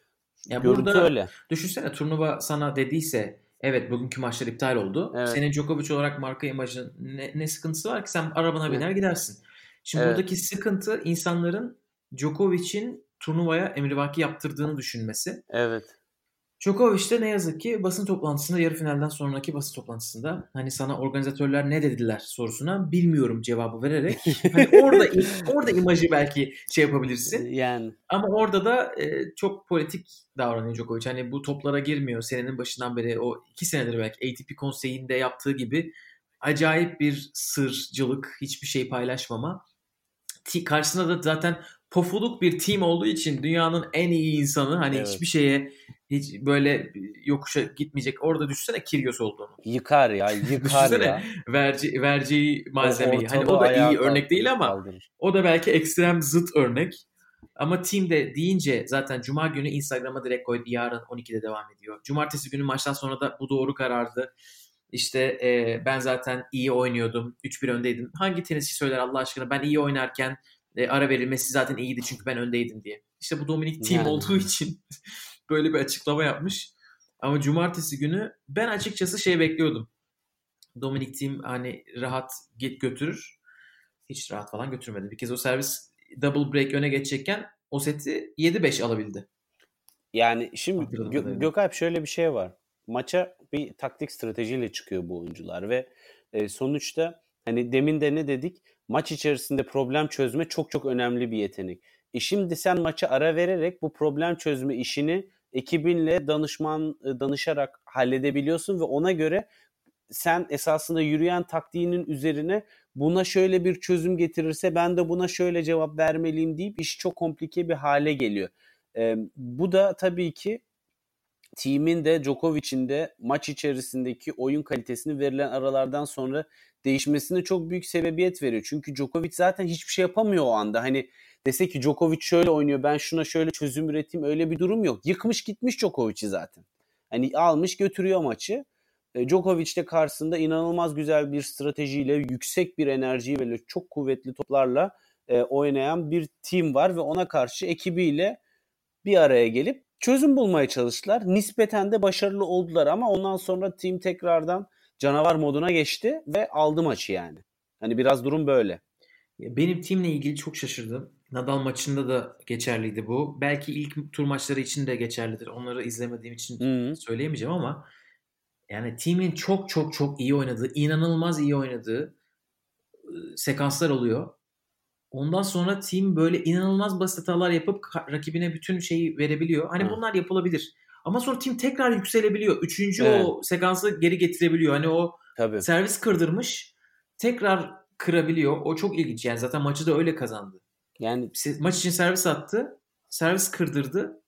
ya burada öyle. Düşünsene turnuva sana dediyse evet bugünkü maçlar iptal oldu. Evet. Senin Djokovic olarak marka imajın ne, ne sıkıntısı var ki sen arabana biner gidersin. Şimdi evet. buradaki sıkıntı insanların Djokovic'in turnuvaya emrivaki yaptırdığını düşünmesi. Evet. Djokovic de ne yazık ki basın toplantısında yarı finalden sonraki basın toplantısında hani sana organizatörler ne dediler sorusuna bilmiyorum cevabı vererek hani orada orada imajı belki şey yapabilirsin. Yani ama orada da e, çok politik davranıyor Djokovic. Hani bu toplara girmiyor senenin başından beri o iki senedir belki ATP konseyinde yaptığı gibi acayip bir sırcılık, hiçbir şey paylaşmama. Ti- Karşısında da zaten pofuluk bir team olduğu için dünyanın en iyi insanı hani Evet. hiçbir şeye hiç böyle yokuşa gitmeyecek. Orada düşünsene Kyrgios olduğunu. Yıkar ya, yıkar ya. Verci, vereceği malzemeyi. Hani ortalığı o da iyi örnek değil ama kaldırır. o da belki ekstrem zıt örnek. Ama team'de deyince zaten Cuma günü Instagram'a direkt koydu. Yarın 12'de devam ediyor. Cumartesi günü maçtan sonra da bu doğru karardı. İşte e, ben zaten iyi oynuyordum. 3-1 öndeydim. Hangi tenisçi söyler Allah aşkına ben iyi oynarken e, ara verilmesi zaten iyiydi çünkü ben öndeydim diye. İşte bu Dominik Team Yani. olduğu için böyle bir açıklama yapmış. Ama cumartesi günü ben açıkçası şey bekliyordum. Dominik Team hani rahat git götürür. Hiç rahat falan götürmedi. Bir kez o servis double break öne geçecekken o seti 7-5 alabildi. Yani şimdi Hatırladığım Gö- kadarıyla. Gökalp şöyle bir şey var. Maça bir taktik stratejiyle çıkıyor bu oyuncular ve e, sonuçta hani demin de ne dedik? Maç içerisinde problem çözme çok çok önemli bir yetenek. E şimdi sen maça ara vererek bu problem çözme işini ekibinle danışman e, danışarak halledebiliyorsun ve ona göre sen esasında yürüyen taktiğinin üzerine buna şöyle bir çözüm getirirse ben de buna şöyle cevap vermeliyim deyip iş çok komplike bir hale geliyor. Ee, bu da tabii ki team'in de Djokovic'in de maç içerisindeki oyun kalitesini verilen aralardan sonra değişmesine çok büyük sebebiyet veriyor. Çünkü Djokovic zaten hiçbir şey yapamıyor o anda. Hani dese ki Djokovic şöyle oynuyor ben şuna şöyle çözüm üreteyim öyle bir durum yok. Yıkmış gitmiş Djokovic'i zaten. Hani almış götürüyor maçı. E, Djokovic de karşısında inanılmaz güzel bir stratejiyle, yüksek bir enerjiyi ve çok kuvvetli toplarla e, oynayan bir team var ve ona karşı ekibiyle bir araya gelip çözüm bulmaya çalıştılar. Nispeten de başarılı oldular ama ondan sonra team tekrardan canavar moduna geçti ve aldı maçı yani. Hani biraz durum böyle. Benim teamle ilgili çok şaşırdım. Nadal maçında da geçerliydi bu. Belki ilk tur maçları için de geçerlidir. Onları izlemediğim için Hı. söyleyemeyeceğim ama yani team'in çok çok çok iyi oynadığı, inanılmaz iyi oynadığı ıı, sekanslar oluyor. Ondan sonra team böyle inanılmaz basit hatalar yapıp rakibine bütün şeyi verebiliyor. Hani Hı. bunlar yapılabilir. Ama sonra team tekrar yükselebiliyor. Üçüncü Evet. o sekansı geri getirebiliyor. Hani o Tabii. servis kırdırmış tekrar kırabiliyor. O çok ilginç. Yani zaten maçı da öyle kazandı. Yani Maç için servis attı. Servis kırdırdı.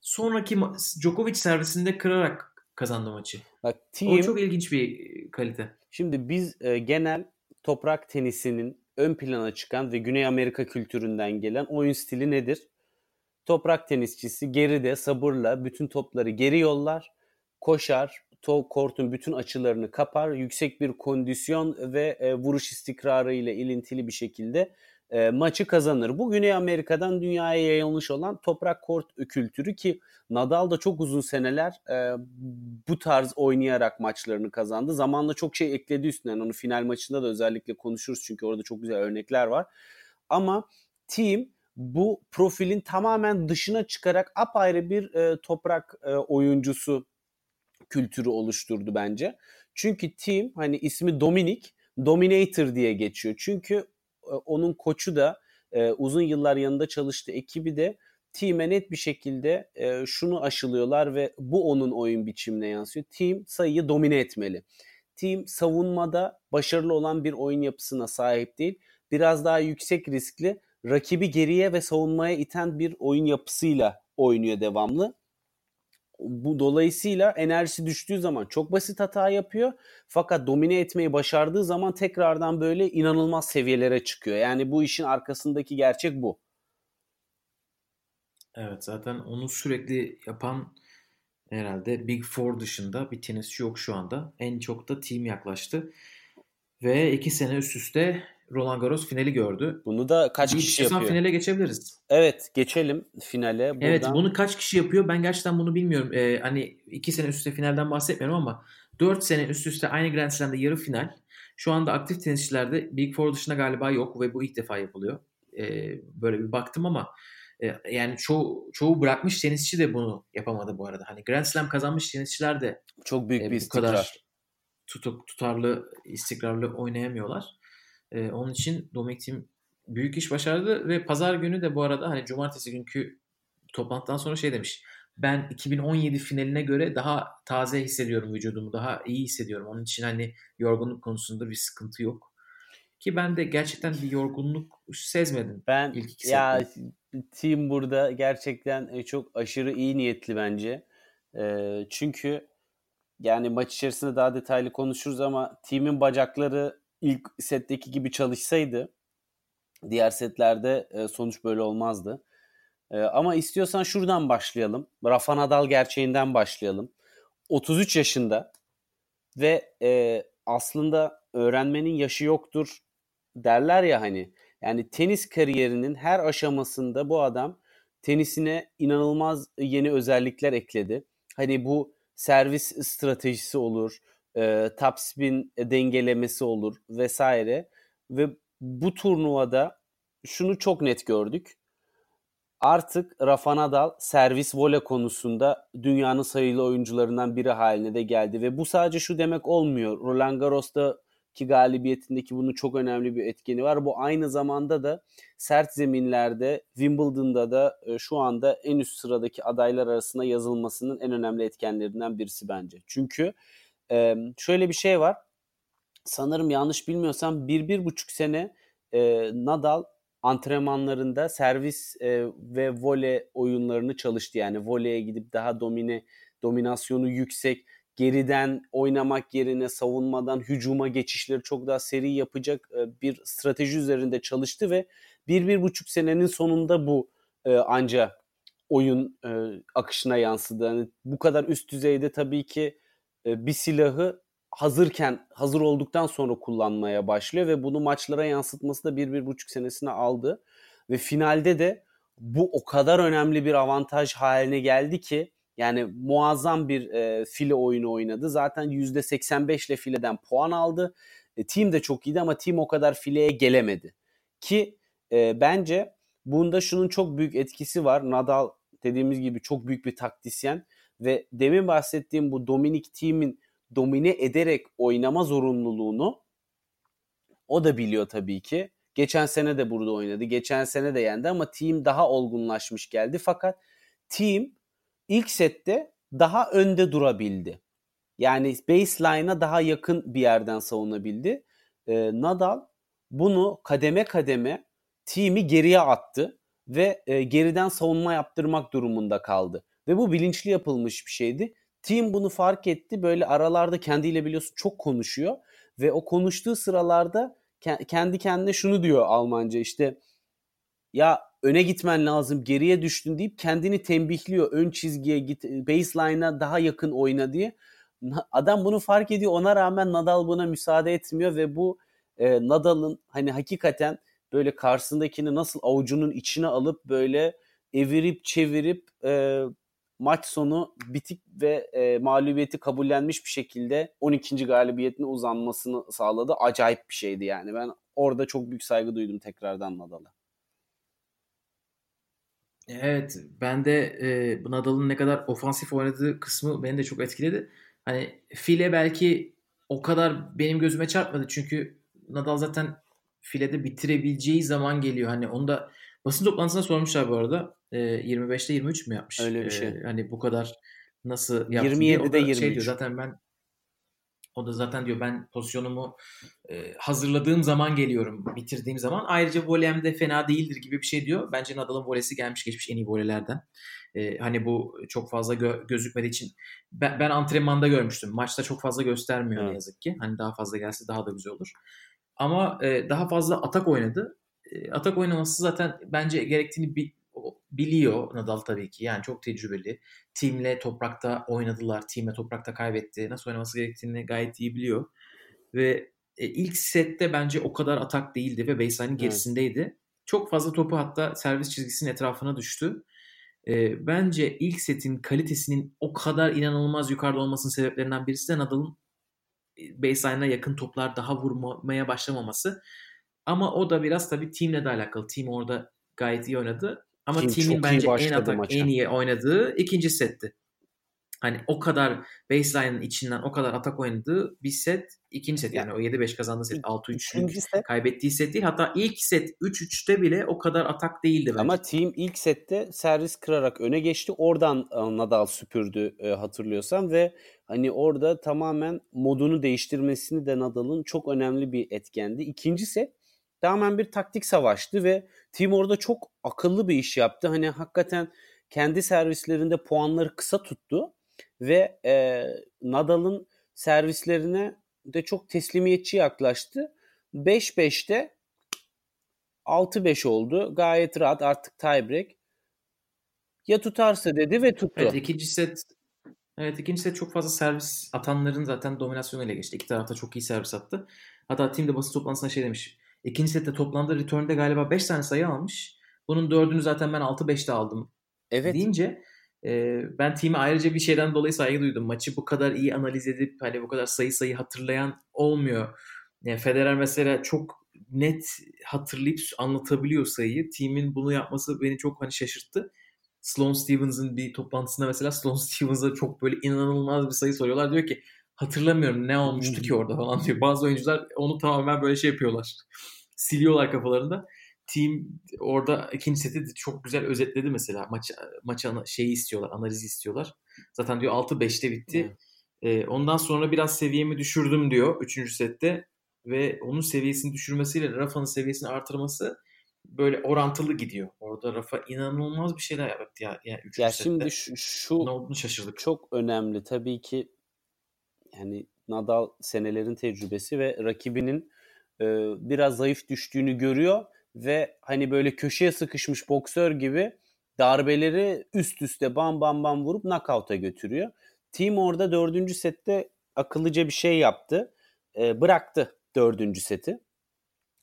Sonraki ma- Djokovic servisinde kırarak kazandı maçı. bak O team çok ilginç bir kalite. Şimdi biz e, genel toprak tenisinin ön plana çıkan ve Güney Amerika kültüründen gelen oyun stili nedir? Toprak tenisçisi geride sabırla bütün topları geri yollar, koşar, to kortun bütün açılarını kapar, yüksek bir kondisyon ve e, vuruş istikrarı ile ilintili bir şekilde e, maçı kazanır. Bu Güney Amerika'dan dünyaya yayılmış olan toprak kort kültürü ki Nadal da çok uzun seneler e, bu tarz oynayarak maçlarını kazandı. Zamanla çok şey ekledi üstüne. Onu final maçında da özellikle konuşuruz çünkü orada çok güzel örnekler var. Ama team bu profilin tamamen dışına çıkarak apayrı bir e, toprak e, oyuncusu kültürü oluşturdu bence. Çünkü team hani ismi Dominik, Dominator diye geçiyor. Çünkü e, onun koçu da e, uzun yıllar yanında çalıştı ekibi de team'e net bir şekilde e, şunu aşılıyorlar ve bu onun oyun biçimine yansıyor. Team sayıyı domine etmeli. Team savunmada başarılı olan bir oyun yapısına sahip değil. Biraz daha yüksek riskli, rakibi geriye ve savunmaya iten bir oyun yapısıyla oynuyor devamlı. Bu dolayısıyla enerjisi düştüğü zaman çok basit hata yapıyor. Fakat domine etmeyi başardığı zaman tekrardan böyle inanılmaz seviyelere çıkıyor. Yani bu işin arkasındaki gerçek bu. Evet zaten onu sürekli yapan herhalde Big Four dışında bir tenisçi yok şu anda. En çok da team yaklaştı. Ve iki sene üst üste Roland Garros finali gördü. Bunu da kaç Bir kişi yapıyor? finale geçebiliriz. Evet geçelim finale. Buradan... Evet bunu kaç kişi yapıyor ben gerçekten bunu bilmiyorum. Ee, hani iki sene üst üste finalden bahsetmiyorum ama dört sene üst üste aynı Grand Slam'da yarı final. Şu anda aktif tenisçilerde Big Four dışında galiba yok ve bu ilk defa yapılıyor. Ee, böyle bir baktım ama e, yani çoğu, çoğu bırakmış tenisçi de bunu yapamadı bu arada. Hani Grand Slam kazanmış tenisçiler de çok büyük e, bir istikrar. kadar tutuk, tutarlı, istikrarlı oynayamıyorlar. E, onun için Dominic Thiem büyük iş başardı ve pazar günü de bu arada hani cumartesi günkü toplantıdan sonra şey demiş. ben 2017 finaline göre daha taze hissediyorum vücudumu. Daha iyi hissediyorum. Onun için hani yorgunluk konusunda bir sıkıntı yok. Ki ben de gerçekten bir yorgunluk sezmedim. Ben ilk iki ya team burada gerçekten e, çok aşırı iyi niyetli bence. E, çünkü yani maç içerisinde daha detaylı konuşuruz ama team'in bacakları ilk setteki gibi çalışsaydı diğer setlerde e, sonuç böyle olmazdı. E, ama istiyorsan şuradan başlayalım. Rafa Nadal gerçeğinden başlayalım. 33 yaşında ve e, aslında öğrenmenin yaşı yoktur derler ya hani. Yani tenis kariyerinin her aşamasında bu adam tenisine inanılmaz yeni özellikler ekledi. Hani bu servis stratejisi olur, e, top spin dengelemesi olur vesaire. Ve bu turnuvada şunu çok net gördük. Artık Rafa Nadal servis vole konusunda dünyanın sayılı oyuncularından biri haline de geldi. Ve bu sadece şu demek olmuyor. Roland Garros'ta ki galibiyetindeki bunun çok önemli bir etkeni var. Bu aynı zamanda da sert zeminlerde Wimbledon'da da e, şu anda en üst sıradaki adaylar arasında yazılmasının en önemli etkenlerinden birisi bence. Çünkü şöyle bir şey var. Sanırım yanlış bilmiyorsam bir, bir buçuk sene Nadal antrenmanlarında servis ve vole oyunlarını çalıştı. Yani voleye gidip daha domine dominasyonu yüksek geriden oynamak yerine savunmadan hücuma geçişleri çok daha seri yapacak e, bir strateji üzerinde çalıştı ve bir, bir buçuk senenin sonunda bu e, anca oyun e, akışına yansıdı. Yani bu kadar üst düzeyde tabii ki bir silahı hazırken, hazır olduktan sonra kullanmaya başlıyor ve bunu maçlara yansıtması da bir, bir buçuk senesine aldı. Ve finalde de bu o kadar önemli bir avantaj haline geldi ki yani muazzam bir e, file oyunu oynadı. Zaten %85 ile fileden puan aldı. E, team de çok iyiydi ama team o kadar fileye gelemedi. Ki e, bence bunda şunun çok büyük etkisi var. Nadal dediğimiz gibi çok büyük bir taktisyen ve demin bahsettiğim bu Dominik Team'in domine ederek oynama zorunluluğunu o da biliyor tabii ki. Geçen sene de burada oynadı. Geçen sene de yendi ama team daha olgunlaşmış geldi. Fakat team ilk sette daha önde durabildi. Yani baseline'a daha yakın bir yerden savunabildi. Ee, Nadal bunu kademe kademe team'i geriye attı ve e, geriden savunma yaptırmak durumunda kaldı. Ve bu bilinçli yapılmış bir şeydi. Team bunu fark etti. Böyle aralarda kendiyle biliyorsun çok konuşuyor ve o konuştuğu sıralarda kendi kendine şunu diyor Almanca işte ya öne gitmen lazım geriye düştün deyip kendini tembihliyor. Ön çizgiye git baseline'a daha yakın oyna diye. Adam bunu fark ediyor ona rağmen Nadal buna müsaade etmiyor ve bu e, Nadal'ın hani hakikaten böyle karşısındakini nasıl avucunun içine alıp böyle evirip çevirip e, maç sonu bitik ve e, mağlubiyeti kabullenmiş bir şekilde 12. galibiyetine uzanmasını sağladı. Acayip bir şeydi yani. Ben orada çok büyük saygı duydum tekrardan Nadal'a. Evet, ben de e, Nadal'ın ne kadar ofansif oynadığı kısmı beni de çok etkiledi. Hani file belki o kadar benim gözüme çarpmadı çünkü Nadal zaten filede bitirebileceği zaman geliyor. Hani onu da basın toplantısında sormuşlar bu arada. E, 25'te 23 mü yapmış? Öyle bir şey. E, hani bu kadar nasıl yaptı 27'de 23. Şey diyor, zaten ben o da zaten diyor ben pozisyonumu e, hazırladığım zaman geliyorum, bitirdiğim zaman. Ayrıca volem de fena değildir gibi bir şey diyor. Bence Nadal'ın volesi gelmiş geçmiş en iyi volelerden. E, hani bu çok fazla gö- gözükmediği için ben, ben antrenmanda görmüştüm. Maçta çok fazla göstermiyor evet. ne yazık ki. Hani daha fazla gelse daha da güzel olur. Ama e, daha fazla atak oynadı. E, atak oynaması zaten bence gerektiğini bi- biliyor Nadal tabii ki. Yani çok tecrübeli. Timle toprakta oynadılar. Timle toprakta kaybetti. Nasıl oynaması gerektiğini gayet iyi biliyor. Ve e, ilk sette bence o kadar atak değildi ve baseline'in gerisindeydi. Evet. Çok fazla topu hatta servis çizgisinin etrafına düştü. E, bence ilk setin kalitesinin o kadar inanılmaz yukarıda olmasının sebeplerinden birisi de Nadal'ın e, baseline'a yakın toplar daha vurmaya başlamaması. Ama o da biraz tabii teamle de alakalı. Team orada gayet iyi oynadı. Ama team'in bence en atak, maça. en iyi oynadığı ikinci setti. hani o kadar baseline'ın içinden o kadar atak oynadığı bir set ikinci set yani o 7-5 kazandığı set 6-3'lük set kaybettiği set değil. Hatta ilk set 3-3'te bile o kadar atak değildi bence. Ama team ilk sette servis kırarak öne geçti. Oradan e, Nadal süpürdü e, hatırlıyorsam ve hani orada tamamen modunu değiştirmesini de Nadal'ın çok önemli bir etkendi. İkinci set tamamen bir taktik savaştı ve team orada çok akıllı bir iş yaptı. Hani hakikaten kendi servislerinde puanları kısa tuttu ve e, Nadal'ın servislerine de çok teslimiyetçi yaklaştı. 5-5'te 6-5 oldu. Gayet rahat artık tiebreak. Ya tutarsa dedi ve tuttu. Evet ikinci set Evet ikinci set çok fazla servis atanların zaten dominasyonuyla geçti. İki tarafta çok iyi servis attı. Hatta team de basın toplantısında şey demiş. İkinci sette toplamda return'de galiba 5 tane sayı almış. Bunun dördünü zaten ben 6-5'te aldım. Evet. Deyince e, ben team'e ayrıca bir şeyden dolayı saygı duydum. Maçı bu kadar iyi analiz edip hani bu kadar sayı sayı hatırlayan olmuyor. Yani Federer mesela çok net hatırlayıp anlatabiliyor sayıyı. Team'in bunu yapması beni çok hani şaşırttı. Sloane Stevens'ın bir toplantısında mesela Sloane Stevens'a çok böyle inanılmaz bir sayı soruyorlar. Diyor ki hatırlamıyorum ne olmuştu ki orada falan diyor. Bazı oyuncular onu tamamen böyle şey yapıyorlar. Siliyorlar kafalarında team orada ikinci seti çok güzel özetledi mesela. Maç maçı şeyi istiyorlar, analizi istiyorlar. Zaten diyor 6-5'te bitti. Evet. E, ondan sonra biraz seviyemi düşürdüm diyor 3. sette ve onun seviyesini düşürmesiyle Rafa'nın seviyesini artırması böyle orantılı gidiyor. Orada Rafa inanılmaz bir şeyler yaptı ya. Yani ya sette. şimdi şu, şu ne olduğunu şaşırdık. Çok önemli tabii ki yani Nadal senelerin tecrübesi ve rakibinin e, biraz zayıf düştüğünü görüyor ve hani böyle köşeye sıkışmış boksör gibi darbeleri üst üste bam bam bam vurup knockout'a götürüyor. Team orada dördüncü sette akıllıca bir şey yaptı. E, bıraktı dördüncü seti.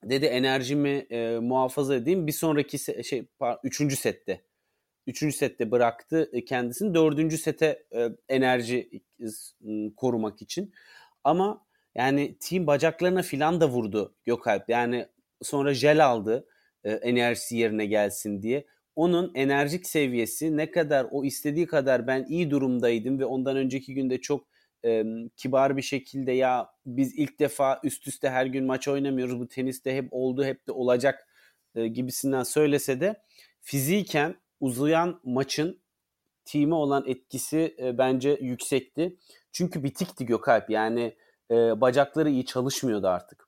Dedi enerjimi e, muhafaza edeyim. Bir sonraki se- şey üçüncü sette. Üçüncü sette bıraktı kendisini. Dördüncü sete e, enerji e, korumak için. Ama yani team bacaklarına filan da vurdu Gökalp. Yani sonra jel aldı e, enerjisi yerine gelsin diye. Onun enerjik seviyesi ne kadar o istediği kadar ben iyi durumdaydım ve ondan önceki günde çok e, kibar bir şekilde ya biz ilk defa üst üste her gün maç oynamıyoruz bu teniste hep oldu hep de olacak e, gibisinden söylese de fiziken uzayan maçın time olan etkisi e, bence yüksekti. Çünkü bitikti Gökalp yani e, bacakları iyi çalışmıyordu artık.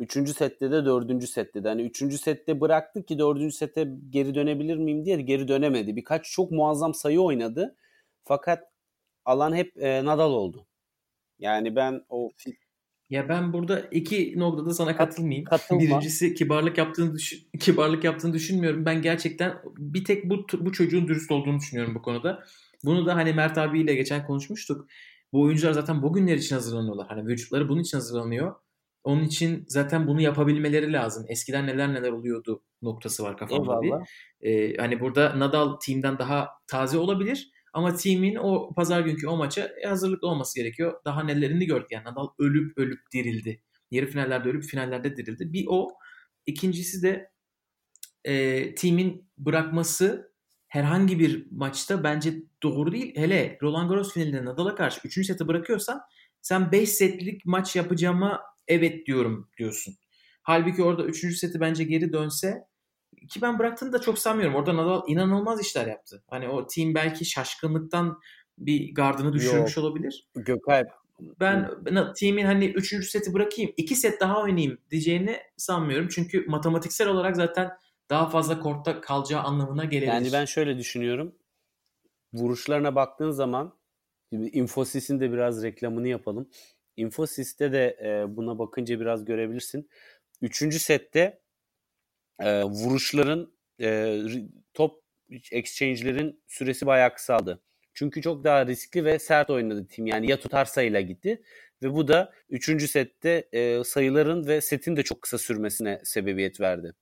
Üçüncü sette de dördüncü sette de. Hani üçüncü sette bıraktı ki dördüncü sette geri dönebilir miyim diye geri dönemedi. Birkaç çok muazzam sayı oynadı. Fakat alan hep e, Nadal oldu. Yani ben o ya ben burada iki noktada sana katılmayayım. Katılma. Birincisi kibarlık yaptığını düşün, kibarlık yaptığını düşünmüyorum. Ben gerçekten bir tek bu bu çocuğun dürüst olduğunu düşünüyorum bu konuda. Bunu da hani Mert abiyle geçen konuşmuştuk. Bu oyuncular zaten bugünler için hazırlanıyorlar. Hani vücutları bunun için hazırlanıyor. Onun için zaten bunu yapabilmeleri lazım. Eskiden neler neler oluyordu noktası var kafamda bir. Ee, hani burada Nadal team'den daha taze olabilir. Ama team'in o pazar günkü o maça hazırlıklı olması gerekiyor. Daha nelerini gördük. Yani Nadal ölüp ölüp dirildi. Yarı finallerde ölüp finallerde dirildi. Bir o. İkincisi de e, team'in bırakması herhangi bir maçta bence doğru değil. Hele Roland Garros finalinde Nadal'a karşı 3. seti bırakıyorsan sen 5 setlik maç yapacağıma evet diyorum diyorsun. Halbuki orada 3. seti bence geri dönse ki ben bıraktığını da çok sanmıyorum. Orada Nadal inanılmaz işler yaptı. Hani o team belki şaşkınlıktan bir gardını düşürmüş Yok. olabilir. Gökalp. Ben, team'in hani 3. seti bırakayım 2 set daha oynayayım diyeceğini sanmıyorum. Çünkü matematiksel olarak zaten daha fazla kortta kalacağı anlamına gelebilir. Yani ben şöyle düşünüyorum. Vuruşlarına baktığın zaman Infosys'in de biraz reklamını yapalım. Infosys'te de buna bakınca biraz görebilirsin. Üçüncü sette e, vuruşların e, top exchange'lerin süresi bayağı kısaldı. Çünkü çok daha riskli ve sert oynadı tim. Yani ya tutar sayıyla gitti ve bu da üçüncü sette e, sayıların ve setin de çok kısa sürmesine sebebiyet verdi.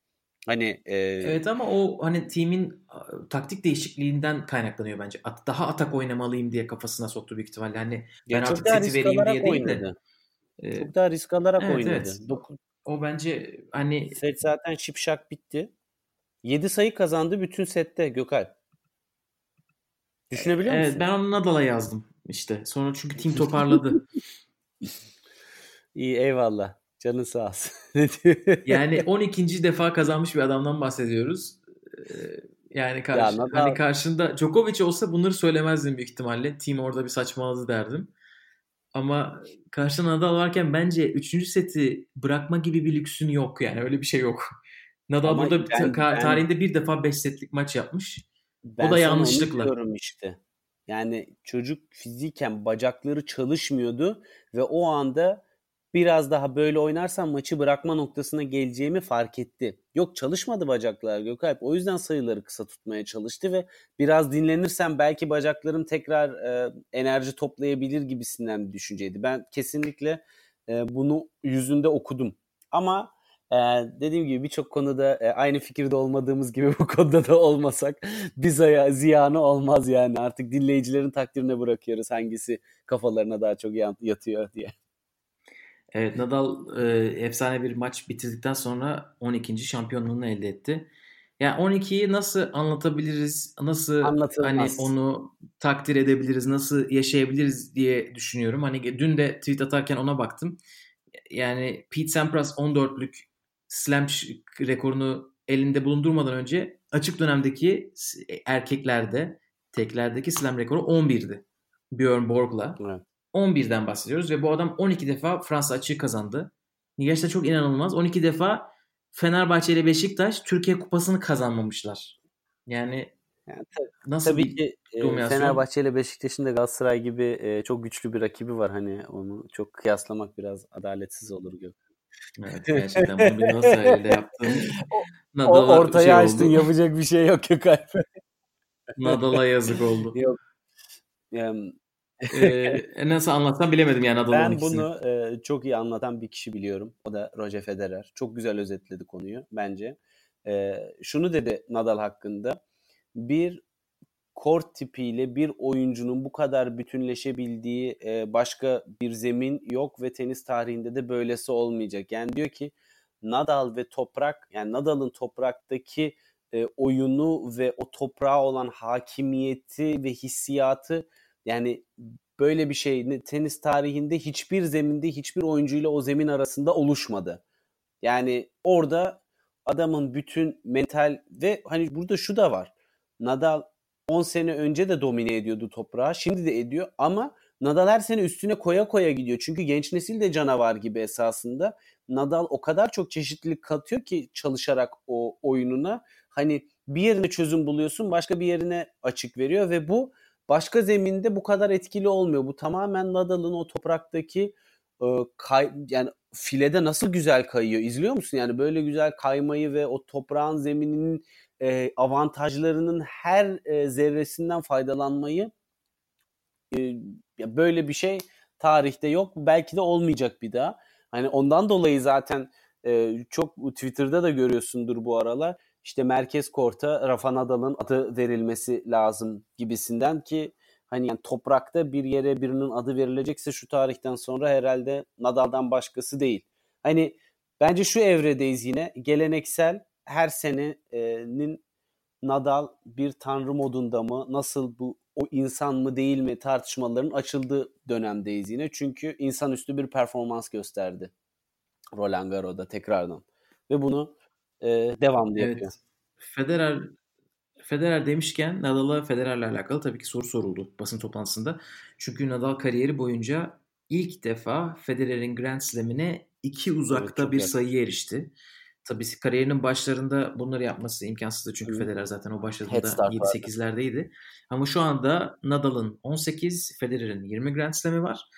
Hani e... Evet ama o hani timin taktik değişikliğinden kaynaklanıyor bence. At, daha atak oynamalıyım diye kafasına soktu büyük ihtimalle. Hani ben ya artık seti vereyim diye değil de. E... Çok daha risk alarak evet, oynadı. Evet. O bence hani set zaten şipşak bitti. 7 sayı kazandı bütün sette Gökay. Düşünebiliyor evet, musun? Ben onu Nadal'a yazdım. işte. Sonra çünkü tim toparladı. İyi eyvallah. Canın sağ olsun. yani 12. defa kazanmış bir adamdan bahsediyoruz. Ee, yani karşı, ya, hani karşında Djokovic olsa bunları söylemezdim büyük ihtimalle. Team orada bir saçmaladı derdim. Ama karşında Nadal varken bence 3. seti bırakma gibi bir lüksün yok yani öyle bir şey yok. Nadal Ama burada ben, ta- ben, tarihinde bir defa 5 setlik maç yapmış. Ben o da yanlışlıkla. işte. Yani çocuk fiziken bacakları çalışmıyordu ve o anda biraz daha böyle oynarsam maçı bırakma noktasına geleceğimi fark etti. Yok çalışmadı bacaklar Gökalp. O yüzden sayıları kısa tutmaya çalıştı ve biraz dinlenirsem belki bacaklarım tekrar e, enerji toplayabilir gibisinden bir düşünceydi. Ben kesinlikle e, bunu yüzünde okudum. Ama e, dediğim gibi birçok konuda e, aynı fikirde olmadığımız gibi bu konuda da olmasak bize ziyanı olmaz yani. Artık dinleyicilerin takdirine bırakıyoruz hangisi kafalarına daha çok yatıyor diye. Evet Nadal e, efsane bir maç bitirdikten sonra 12. şampiyonluğunu elde etti. Yani 12'yi nasıl anlatabiliriz? Nasıl hani onu takdir edebiliriz? Nasıl yaşayabiliriz diye düşünüyorum. Hani dün de tweet atarken ona baktım. Yani Pete Sampras 14'lük slam rekorunu elinde bulundurmadan önce açık dönemdeki erkeklerde teklerdeki slam rekoru 11'di. Björn Borg'la. Evet. 11'den bahsediyoruz ve bu adam 12 defa Fransa açığı kazandı. Gerçekten çok inanılmaz. 12 defa Fenerbahçe ile Beşiktaş Türkiye Kupası'nı kazanmamışlar. Yani, yani tabii, nasıl tabii ki e, Fenerbahçe ile Beşiktaş'ın da Galatasaray gibi e, çok güçlü bir rakibi var. Hani onu çok kıyaslamak biraz adaletsiz olur Gök. Evet gerçekten bunu bir Galatasaray'la yaptığım Nadal'a ortaya şey açtın oldu. yapacak bir şey yok Gökalp. Nadal'a yazık oldu. Yok. Yani ee, nasıl anlatsam bilemedim yani Nadal'ın Ben bunu e, çok iyi anlatan bir kişi biliyorum. O da Roger Federer. Çok güzel özetledi konuyu bence. E, şunu dedi Nadal hakkında. Bir kort tipiyle bir oyuncunun bu kadar bütünleşebildiği e, başka bir zemin yok ve tenis tarihinde de böylesi olmayacak. Yani diyor ki Nadal ve toprak yani Nadal'ın topraktaki e, oyunu ve o toprağa olan hakimiyeti ve hissiyatı yani böyle bir şey tenis tarihinde hiçbir zeminde hiçbir oyuncuyla o zemin arasında oluşmadı. Yani orada adamın bütün mental ve hani burada şu da var. Nadal 10 sene önce de domine ediyordu toprağı. Şimdi de ediyor ama Nadal her sene üstüne koya koya gidiyor. Çünkü genç nesil de canavar gibi esasında. Nadal o kadar çok çeşitlilik katıyor ki çalışarak o oyununa. Hani bir yerine çözüm buluyorsun, başka bir yerine açık veriyor ve bu başka zeminde bu kadar etkili olmuyor. Bu tamamen Nadal'ın o topraktaki e, kay, yani filede nasıl güzel kayıyor. İzliyor musun? Yani böyle güzel kaymayı ve o toprağın zemininin e, avantajlarının her e, zerresinden faydalanmayı e, böyle bir şey tarihte yok. Belki de olmayacak bir daha. Hani ondan dolayı zaten e, çok Twitter'da da görüyorsundur bu aralar işte merkez korta Rafa Nadal'ın adı verilmesi lazım gibisinden ki hani yani toprakta bir yere birinin adı verilecekse şu tarihten sonra herhalde Nadal'dan başkası değil. Hani bence şu evredeyiz yine geleneksel her senenin Nadal bir tanrı modunda mı nasıl bu o insan mı değil mi tartışmaların açıldığı dönemdeyiz yine. Çünkü insanüstü bir performans gösterdi Roland Garros'da tekrardan. Ve bunu e, devamlı evet. yapıyor. Federer Federer demişken Nadal'a Federer'le alakalı tabii ki soru soruldu basın toplantısında. Çünkü Nadal kariyeri boyunca ilk defa Federer'in Grand Slam'ine iki uzakta evet, bir sayıya erişti. Tabii kariyerinin başlarında bunları yapması imkansızdı çünkü Federer zaten o başladığında 7-8'lerdeydi. Ama şu anda Nadal'ın 18, Federer'in 20 Grand Slam'i var.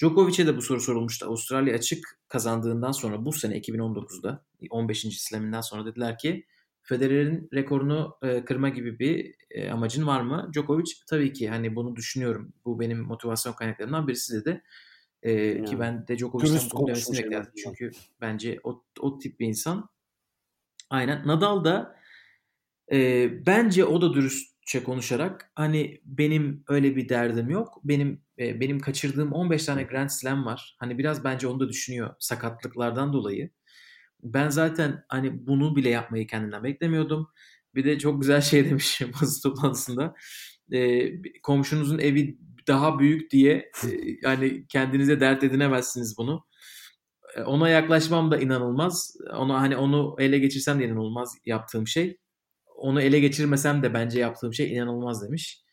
Djokovic'e de bu soru sorulmuştu. Avustralya açık kazandığından sonra bu sene 2019'da 15. slaminden sonra dediler ki Federer'in rekorunu e, kırma gibi bir e, amacın var mı? Djokovic tabii ki hani bunu düşünüyorum. Bu benim motivasyon kaynaklarımdan birisi dedi. E, yani. Ki ben de Djokovic'ten bunu demesini beklerdim. Çünkü bence o, o tip bir insan. Aynen. Nadal da e, bence o da dürüstçe konuşarak hani benim öyle bir derdim yok. Benim e, benim kaçırdığım 15 tane Grand Slam var. Hani biraz bence onu da düşünüyor sakatlıklardan dolayı. Ben zaten hani bunu bile yapmayı kendinden beklemiyordum. Bir de çok güzel şey demiş basın toplantısında. E, komşunuzun evi daha büyük diye e, yani kendinize dert edinemezsiniz bunu. E, ona yaklaşmam da inanılmaz. Ona hani onu ele geçirsem de inanılmaz yaptığım şey. Onu ele geçirmesem de bence yaptığım şey inanılmaz demiş.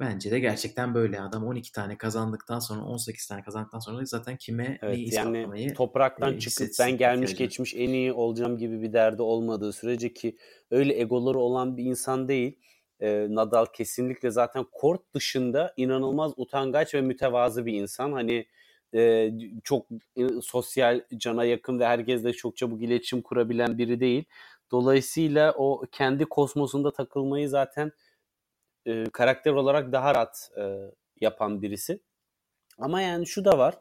Bence de gerçekten böyle adam 12 tane kazandıktan sonra 18 tane kazandıktan sonra zaten kime Evet, neyi yani topraktan e, çıkıp ben gelmiş ihtiyacı. geçmiş en iyi olacağım gibi bir derdi olmadığı sürece ki öyle egoları olan bir insan değil. Ee, Nadal kesinlikle zaten kort dışında inanılmaz utangaç ve mütevazı bir insan. Hani e, çok e, sosyal, cana yakın ve herkesle çok çabuk iletişim kurabilen biri değil. Dolayısıyla o kendi kosmosunda takılmayı zaten e, karakter olarak daha rahat e, yapan birisi. Ama yani şu da var.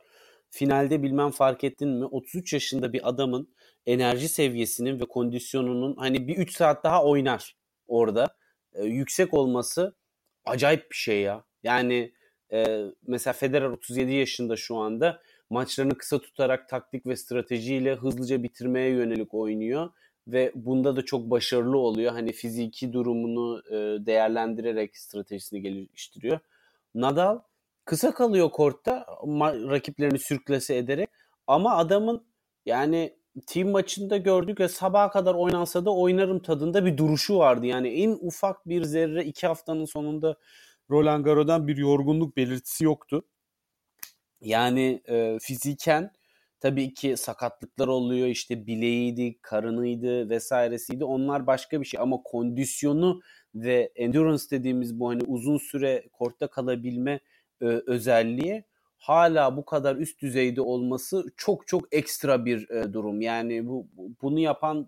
Finalde bilmem fark ettin mi? 33 yaşında bir adamın enerji seviyesinin ve kondisyonunun hani bir 3 saat daha oynar orada. E, yüksek olması acayip bir şey ya. Yani e, mesela Federer 37 yaşında şu anda maçlarını kısa tutarak taktik ve stratejiyle hızlıca bitirmeye yönelik oynuyor ve bunda da çok başarılı oluyor. Hani fiziki durumunu e, değerlendirerek stratejisini geliştiriyor. Nadal kısa kalıyor kortta rakiplerini sürklese ederek ama adamın yani team maçında gördük ya sabaha kadar oynansa da oynarım tadında bir duruşu vardı. Yani en ufak bir zerre iki haftanın sonunda Roland Garros'dan bir yorgunluk belirtisi yoktu. Yani e, fiziken tabii ki sakatlıklar oluyor işte bileğiydi, karınıydı vesairesiydi onlar başka bir şey ama kondisyonu ve endurance dediğimiz bu hani uzun süre kortta kalabilme e, özelliği hala bu kadar üst düzeyde olması çok çok ekstra bir e, durum. Yani bu bunu yapan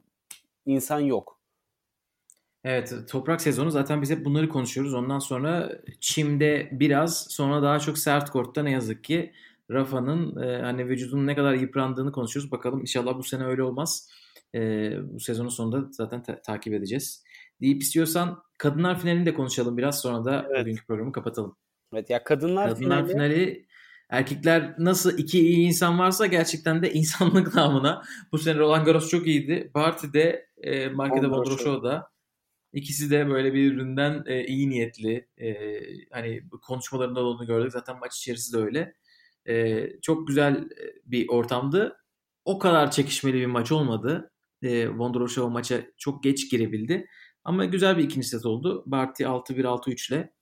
insan yok. Evet, toprak sezonu zaten biz hep bunları konuşuyoruz. Ondan sonra çimde biraz, sonra daha çok sert kortta ne yazık ki Rafa'nın e, hani vücudunun ne kadar yıprandığını konuşuyoruz. Bakalım inşallah bu sene öyle olmaz. E, bu sezonun sonunda zaten ta- takip edeceğiz. Deyip istiyorsan kadınlar finalini de konuşalım biraz sonra da Evet. bugünkü programı kapatalım. Evet ya kadınlar, Kadınlar finali, finali erkekler nasıl iki iyi insan varsa gerçekten de insanlık namına bu sene Roland Garros çok iyiydi. Barty de e, Vondrousova. Vondrousova da ikisi de böyle birbirinden e, iyi niyetli e, hani konuşmalarında da onu gördük. Zaten maç içerisi de öyle. E, çok güzel e, bir ortamdı. O kadar çekişmeli bir maç olmadı. E, Vondrousova maça çok geç girebildi. Ama güzel bir ikinci set oldu. Barty 6-1 6-3 ile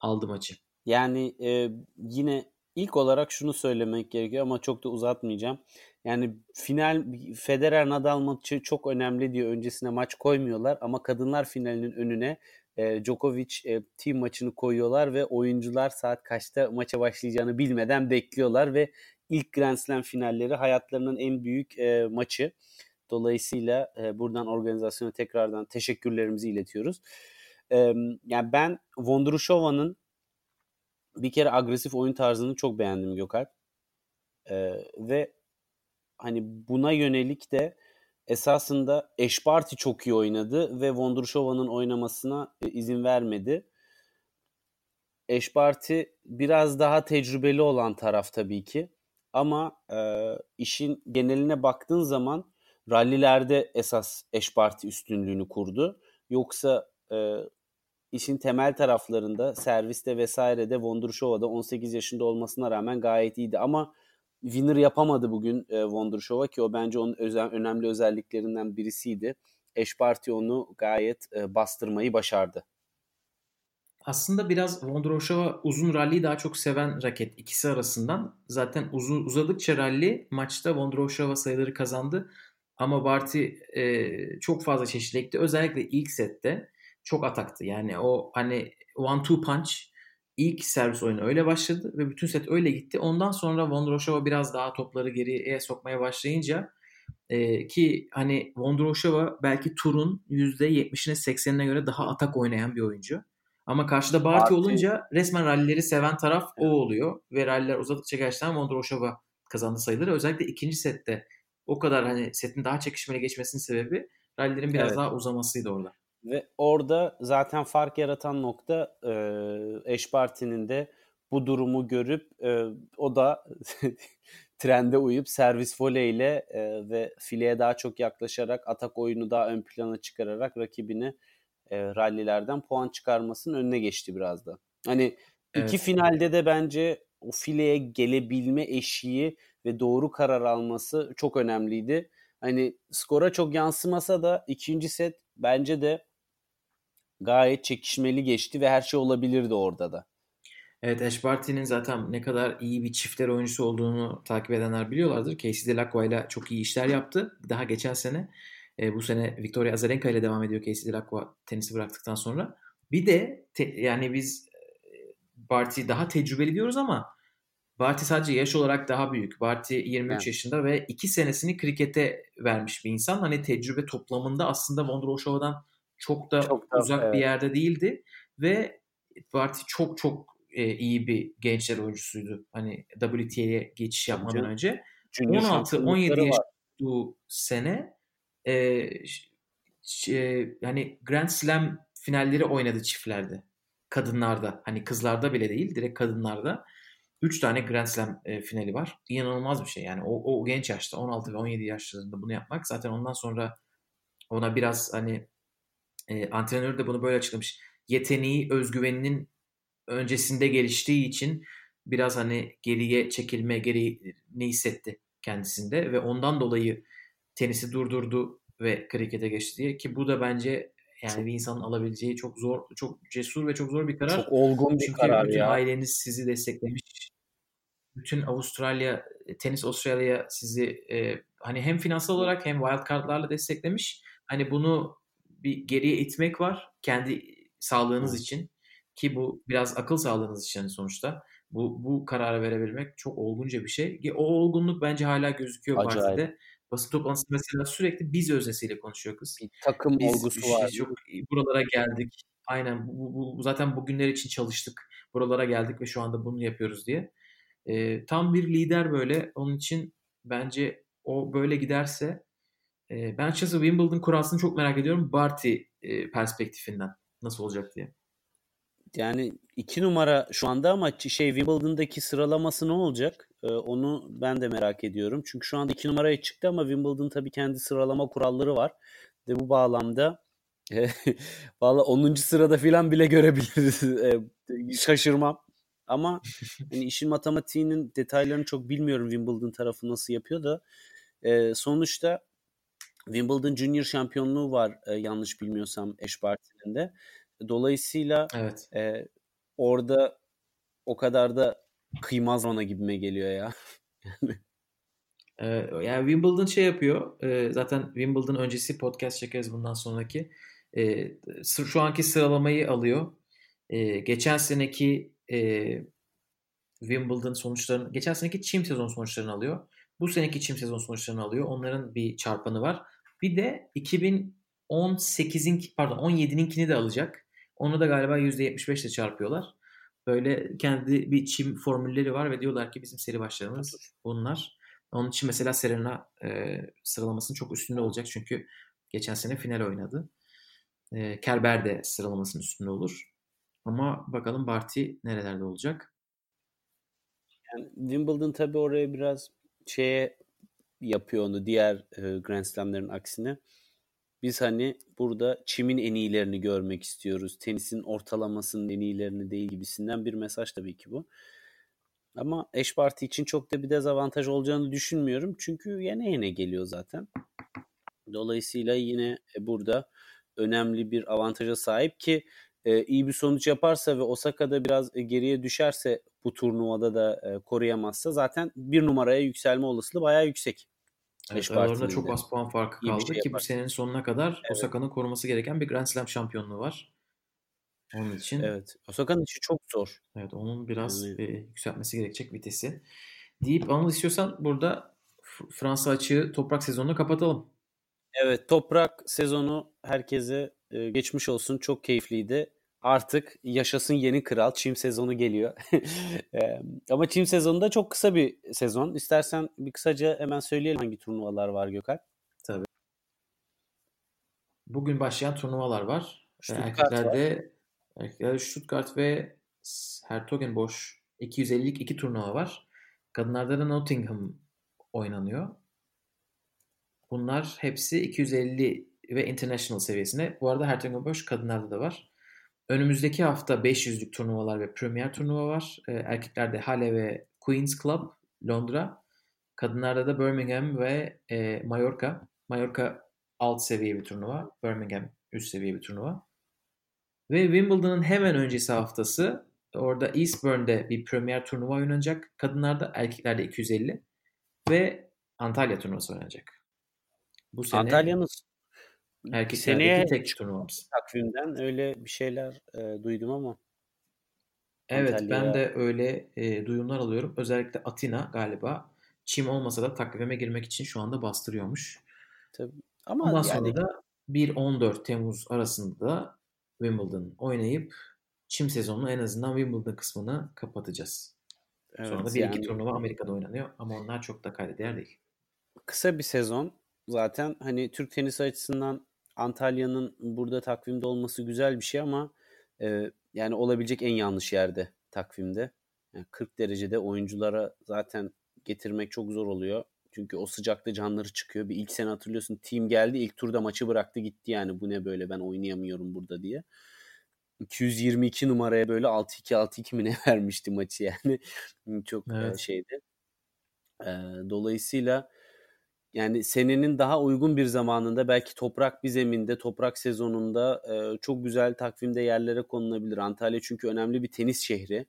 aldı maçı. Yani e, yine ilk olarak şunu söylemek gerekiyor ama çok da uzatmayacağım. Yani final Federer Nadal maçı çok önemli diye öncesine maç koymuyorlar ama kadınlar finalinin önüne e, Djokovic e, team maçını koyuyorlar ve oyuncular saat kaçta maça başlayacağını bilmeden bekliyorlar ve ilk Grand Slam finalleri hayatlarının en büyük e, maçı. Dolayısıyla e, buradan organizasyona tekrardan teşekkürlerimizi iletiyoruz. E, yani ben Vondrushova'nın bir kere agresif oyun tarzını çok beğendim Gökalp. Ee, ve hani buna yönelik de esasında Eşparti çok iyi oynadı ve Vondrushova'nın oynamasına e, izin vermedi. Eşparti biraz daha tecrübeli olan taraf tabii ki. Ama e, işin geneline baktığın zaman rallilerde esas Eşparti üstünlüğünü kurdu. Yoksa e, işin temel taraflarında serviste vesairede Vondrushova'da 18 yaşında olmasına rağmen gayet iyiydi ama winner yapamadı bugün e, Vondrushova ki o bence onun özel, önemli özelliklerinden birisiydi. Eşparti onu gayet e, bastırmayı başardı. Aslında biraz Vondrousova uzun ralliyi daha çok seven raket ikisi arasından. Zaten uzun uzadıkça ralli maçta Vondrousova sayıları kazandı. Ama Barty e, çok fazla çeşitlilikti. Özellikle ilk sette çok ataktı. Yani o hani one two punch ilk servis oyunu öyle başladı ve bütün set öyle gitti. Ondan sonra Vondrousova biraz daha topları geriye sokmaya başlayınca e, ki hani Vondrousova belki turun %70'ine 80'ine göre daha atak oynayan bir oyuncu. Ama karşıda Barty Barty- olunca resmen rallileri seven taraf o oluyor. Ve ralliler uzadıkça gerçekten Vondrousova kazandı sayıları. Özellikle ikinci sette o kadar hani setin daha çekişmeli geçmesinin sebebi rallilerin biraz Evet. daha uzamasıydı orada. Ve orada zaten fark yaratan nokta e, Eşparti'nin de bu durumu görüp e, o da trende uyup servis voleyle e, ve fileye daha çok yaklaşarak atak oyunu daha ön plana çıkararak rakibini e, rallilerden puan çıkarmasının önüne geçti biraz da. Hani Evet. İki finalde de bence o fileye gelebilme eşiği ve doğru karar alması çok önemliydi. Hani skora çok yansımasa da ikinci set bence de gayet çekişmeli geçti ve her şey olabilirdi orada da. Evet Ash Barty'nin zaten ne kadar iyi bir çiftler oyuncusu olduğunu takip edenler biliyorlardır. Casey Delacroix ile çok iyi işler yaptı. Daha geçen sene e, bu sene Victoria Azarenka ile devam ediyor Casey Delacroix tenisi bıraktıktan sonra. Bir de te, yani biz e, Barty daha tecrübeli diyoruz ama Barty sadece yaş olarak daha büyük. Barty 23 evet. yaşında ve 2 senesini krikete vermiş bir insan. Hani tecrübe toplamında aslında Vondroushova'dan çok da çok da, uzak evet. bir yerde değildi ve Barty çok çok e, iyi bir gençler oyuncusuydu. Hani WTA'ye geçiş yapmadan Junior, önce. 16-17 yaş sene e, e, yani Grand Slam finalleri oynadı çiftlerde. Kadınlarda. Hani kızlarda bile değil. Direkt kadınlarda. 3 tane Grand Slam e, finali var. İnanılmaz bir şey. Yani o, o genç yaşta 16 ve 17 yaşlarında bunu yapmak zaten ondan sonra ona biraz hani e, antrenör de bunu böyle açıklamış. Yeteneği, özgüveninin öncesinde geliştiği için biraz hani geriye çekilme gereğini hissetti kendisinde ve ondan dolayı tenisi durdurdu ve krikete geçti diye ki bu da bence yani bir insanın alabileceği çok zor, çok cesur ve çok zor bir karar. Çok olgun bir Çünkü karar bütün ya. aileniz sizi desteklemiş. Bütün Avustralya, Tenis Avustralya sizi e, hani hem finansal olarak hem wild card'larla desteklemiş. Hani bunu bir geriye itmek var kendi sağlığınız için ki bu biraz akıl sağlığınız için sonuçta. Bu, bu kararı verebilmek çok olgunca bir şey. O olgunluk bence hala gözüküyor Acayip. partide. Basın toplantısı mesela sürekli biz öznesiyle konuşuyor kız. Bir takım biz, olgusu biz, var. Çok, buralara geldik. Aynen bu, bu, bu, zaten bugünler için çalıştık. Buralara geldik ve şu anda bunu yapıyoruz diye. E, tam bir lider böyle. Onun için bence o böyle giderse e, ben açıkçası Wimbledon kurasını çok merak ediyorum. Barty e, perspektifinden nasıl olacak diye. Yani iki numara şu anda ama şey Wimbledon'daki sıralaması ne olacak? Ee, onu ben de merak ediyorum. Çünkü şu anda iki numaraya çıktı ama Wimbledon tabii kendi sıralama kuralları var. Ve bu bağlamda valla 10. sırada falan bile görebiliriz. Şaşırmam. Ama hani işin matematiğinin detaylarını çok bilmiyorum Wimbledon tarafı nasıl yapıyor da e, sonuçta Wimbledon Junior şampiyonluğu var e, yanlış bilmiyorsam Ash Barty'nin de. Dolayısıyla evet. e, orada o kadar da kıymaz ona gibime geliyor ya. ee, yani Wimbledon şey yapıyor. E, zaten Wimbledon öncesi podcast çekeriz bundan sonraki. E, şu anki sıralamayı alıyor. E, geçen seneki e, Wimbledon sonuçlarını, geçen seneki çim sezon sonuçlarını alıyor. Bu seneki çim sezon sonuçlarını alıyor. Onların bir çarpanı var. Bir de 2018'in pardon 17'ninkini de alacak. Onu da galiba %75 ile çarpıyorlar. Böyle kendi bir çim formülleri var ve diyorlar ki bizim seri başlarımız bunlar. Onun için mesela Serena e, sıralamasının çok üstünde olacak çünkü geçen sene final oynadı. E, Kerber de sıralamasının üstünde olur. Ama bakalım Barty nerelerde olacak? Yani Wimbledon tabii oraya biraz şeye yapıyor onu diğer e, Grand Slam'lerin aksine. Biz hani burada çimin en iyilerini görmek istiyoruz. Tenisin ortalamasının en iyilerini değil gibisinden bir mesaj tabii ki bu. Ama eş parti için çok da bir dezavantaj olacağını düşünmüyorum. Çünkü yine yine geliyor zaten. Dolayısıyla yine e, burada önemli bir avantaja sahip ki e, iyi bir sonuç yaparsa ve Osaka'da biraz e, geriye düşerse bu turnuvada da e, koruyamazsa zaten bir numaraya yükselme olasılığı bayağı yüksek. Evet, aralarında çok az puan farkı kaldı şey ki bu senenin sonuna kadar evet. Osaka'nın koruması gereken bir Grand Slam şampiyonluğu var. Onun için. Evet. Osaka'nın işi çok zor. Evet onun biraz yani... e, yükseltmesi gerekecek vitesi. Deyip Anıl istiyorsan burada Fransa açığı toprak sezonunu kapatalım. Evet toprak sezonu herkese e, geçmiş olsun. Çok keyifliydi artık yaşasın yeni kral. Çim sezonu geliyor. ama çim sezonu da çok kısa bir sezon. İstersen bir kısaca hemen söyleyelim hangi turnuvalar var Gökhan. Tabii. Bugün başlayan turnuvalar var. Stuttgart erkeklerde, var. erkeklerde Stuttgart ve Hertogenbosch 250'lik iki turnuva var. Kadınlarda da Nottingham oynanıyor. Bunlar hepsi 250 ve international seviyesine. Bu arada Hertogenbosch kadınlarda da var. Önümüzdeki hafta 500'lük turnuvalar ve Premier turnuva var. E, erkeklerde Halle ve Queen's Club Londra. Kadınlarda da Birmingham ve e, Mallorca. Mallorca alt seviye bir turnuva. Birmingham üst seviye bir turnuva. Ve Wimbledon'ın hemen öncesi haftası orada Eastbourne'de bir Premier turnuva oynanacak. Kadınlarda erkeklerde 250 ve Antalya turnuvası oynanacak. Bu sene Antalya'nın erkeklerdeki seneye tek turnuvamız. Takvimden öyle bir şeyler e, duydum ama. Evet Antalya... ben de öyle e, duyumlar alıyorum. Özellikle Atina galiba çim olmasa da takvime girmek için şu anda bastırıyormuş. Tabii. Ama Ondan yani... sonra da 1-14 Temmuz arasında da Wimbledon oynayıp çim sezonunu en azından Wimbledon kısmını kapatacağız. Evet, sonra da bir yani... iki turnuva Amerika'da oynanıyor ama onlar çok da kayda değer değil. Kısa bir sezon zaten hani Türk tenisi açısından Antalya'nın burada takvimde olması güzel bir şey ama e, yani olabilecek en yanlış yerde takvimde. Yani 40 derecede oyunculara zaten getirmek çok zor oluyor. Çünkü o sıcakta canları çıkıyor. Bir ilk sene hatırlıyorsun team geldi ilk turda maçı bıraktı gitti yani bu ne böyle ben oynayamıyorum burada diye. 222 numaraya böyle 6-2 6-2 mi ne vermişti maçı yani. Çok evet. şeydi. Dolayısıyla yani senenin daha uygun bir zamanında belki toprak bir zeminde, toprak sezonunda çok güzel takvimde yerlere konulabilir. Antalya çünkü önemli bir tenis şehri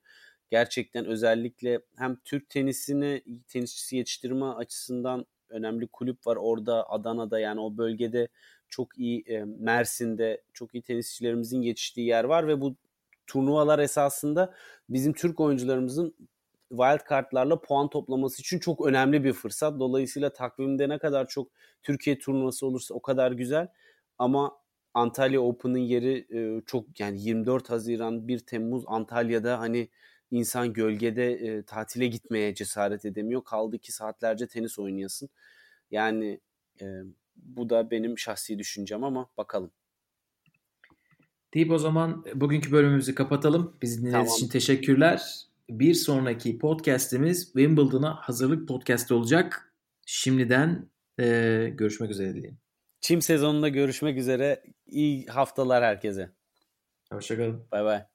gerçekten özellikle hem Türk tenisini tenisçisi yetiştirme açısından önemli kulüp var orada Adana'da yani o bölgede çok iyi e, Mersin'de çok iyi tenisçilerimizin yetiştiği yer var ve bu turnuvalar esasında bizim Türk oyuncularımızın wild kartlarla puan toplaması için çok önemli bir fırsat. Dolayısıyla takvimde ne kadar çok Türkiye turnuvası olursa o kadar güzel. Ama Antalya Open'ın yeri e, çok yani 24 Haziran 1 Temmuz Antalya'da hani insan gölgede e, tatile gitmeye cesaret edemiyor. Kaldı ki saatlerce tenis oynayasın. Yani e, bu da benim şahsi düşüncem ama bakalım. Deyip o zaman bugünkü bölümümüzü kapatalım. Bizi dinlediğiniz tamam. için teşekkürler. Bir sonraki podcast'imiz Wimbledon'a hazırlık podcast olacak. Şimdiden e, görüşmek üzere dilerim. Çim sezonunda görüşmek üzere. İyi haftalar herkese. Hoşçakalın. Bay bay.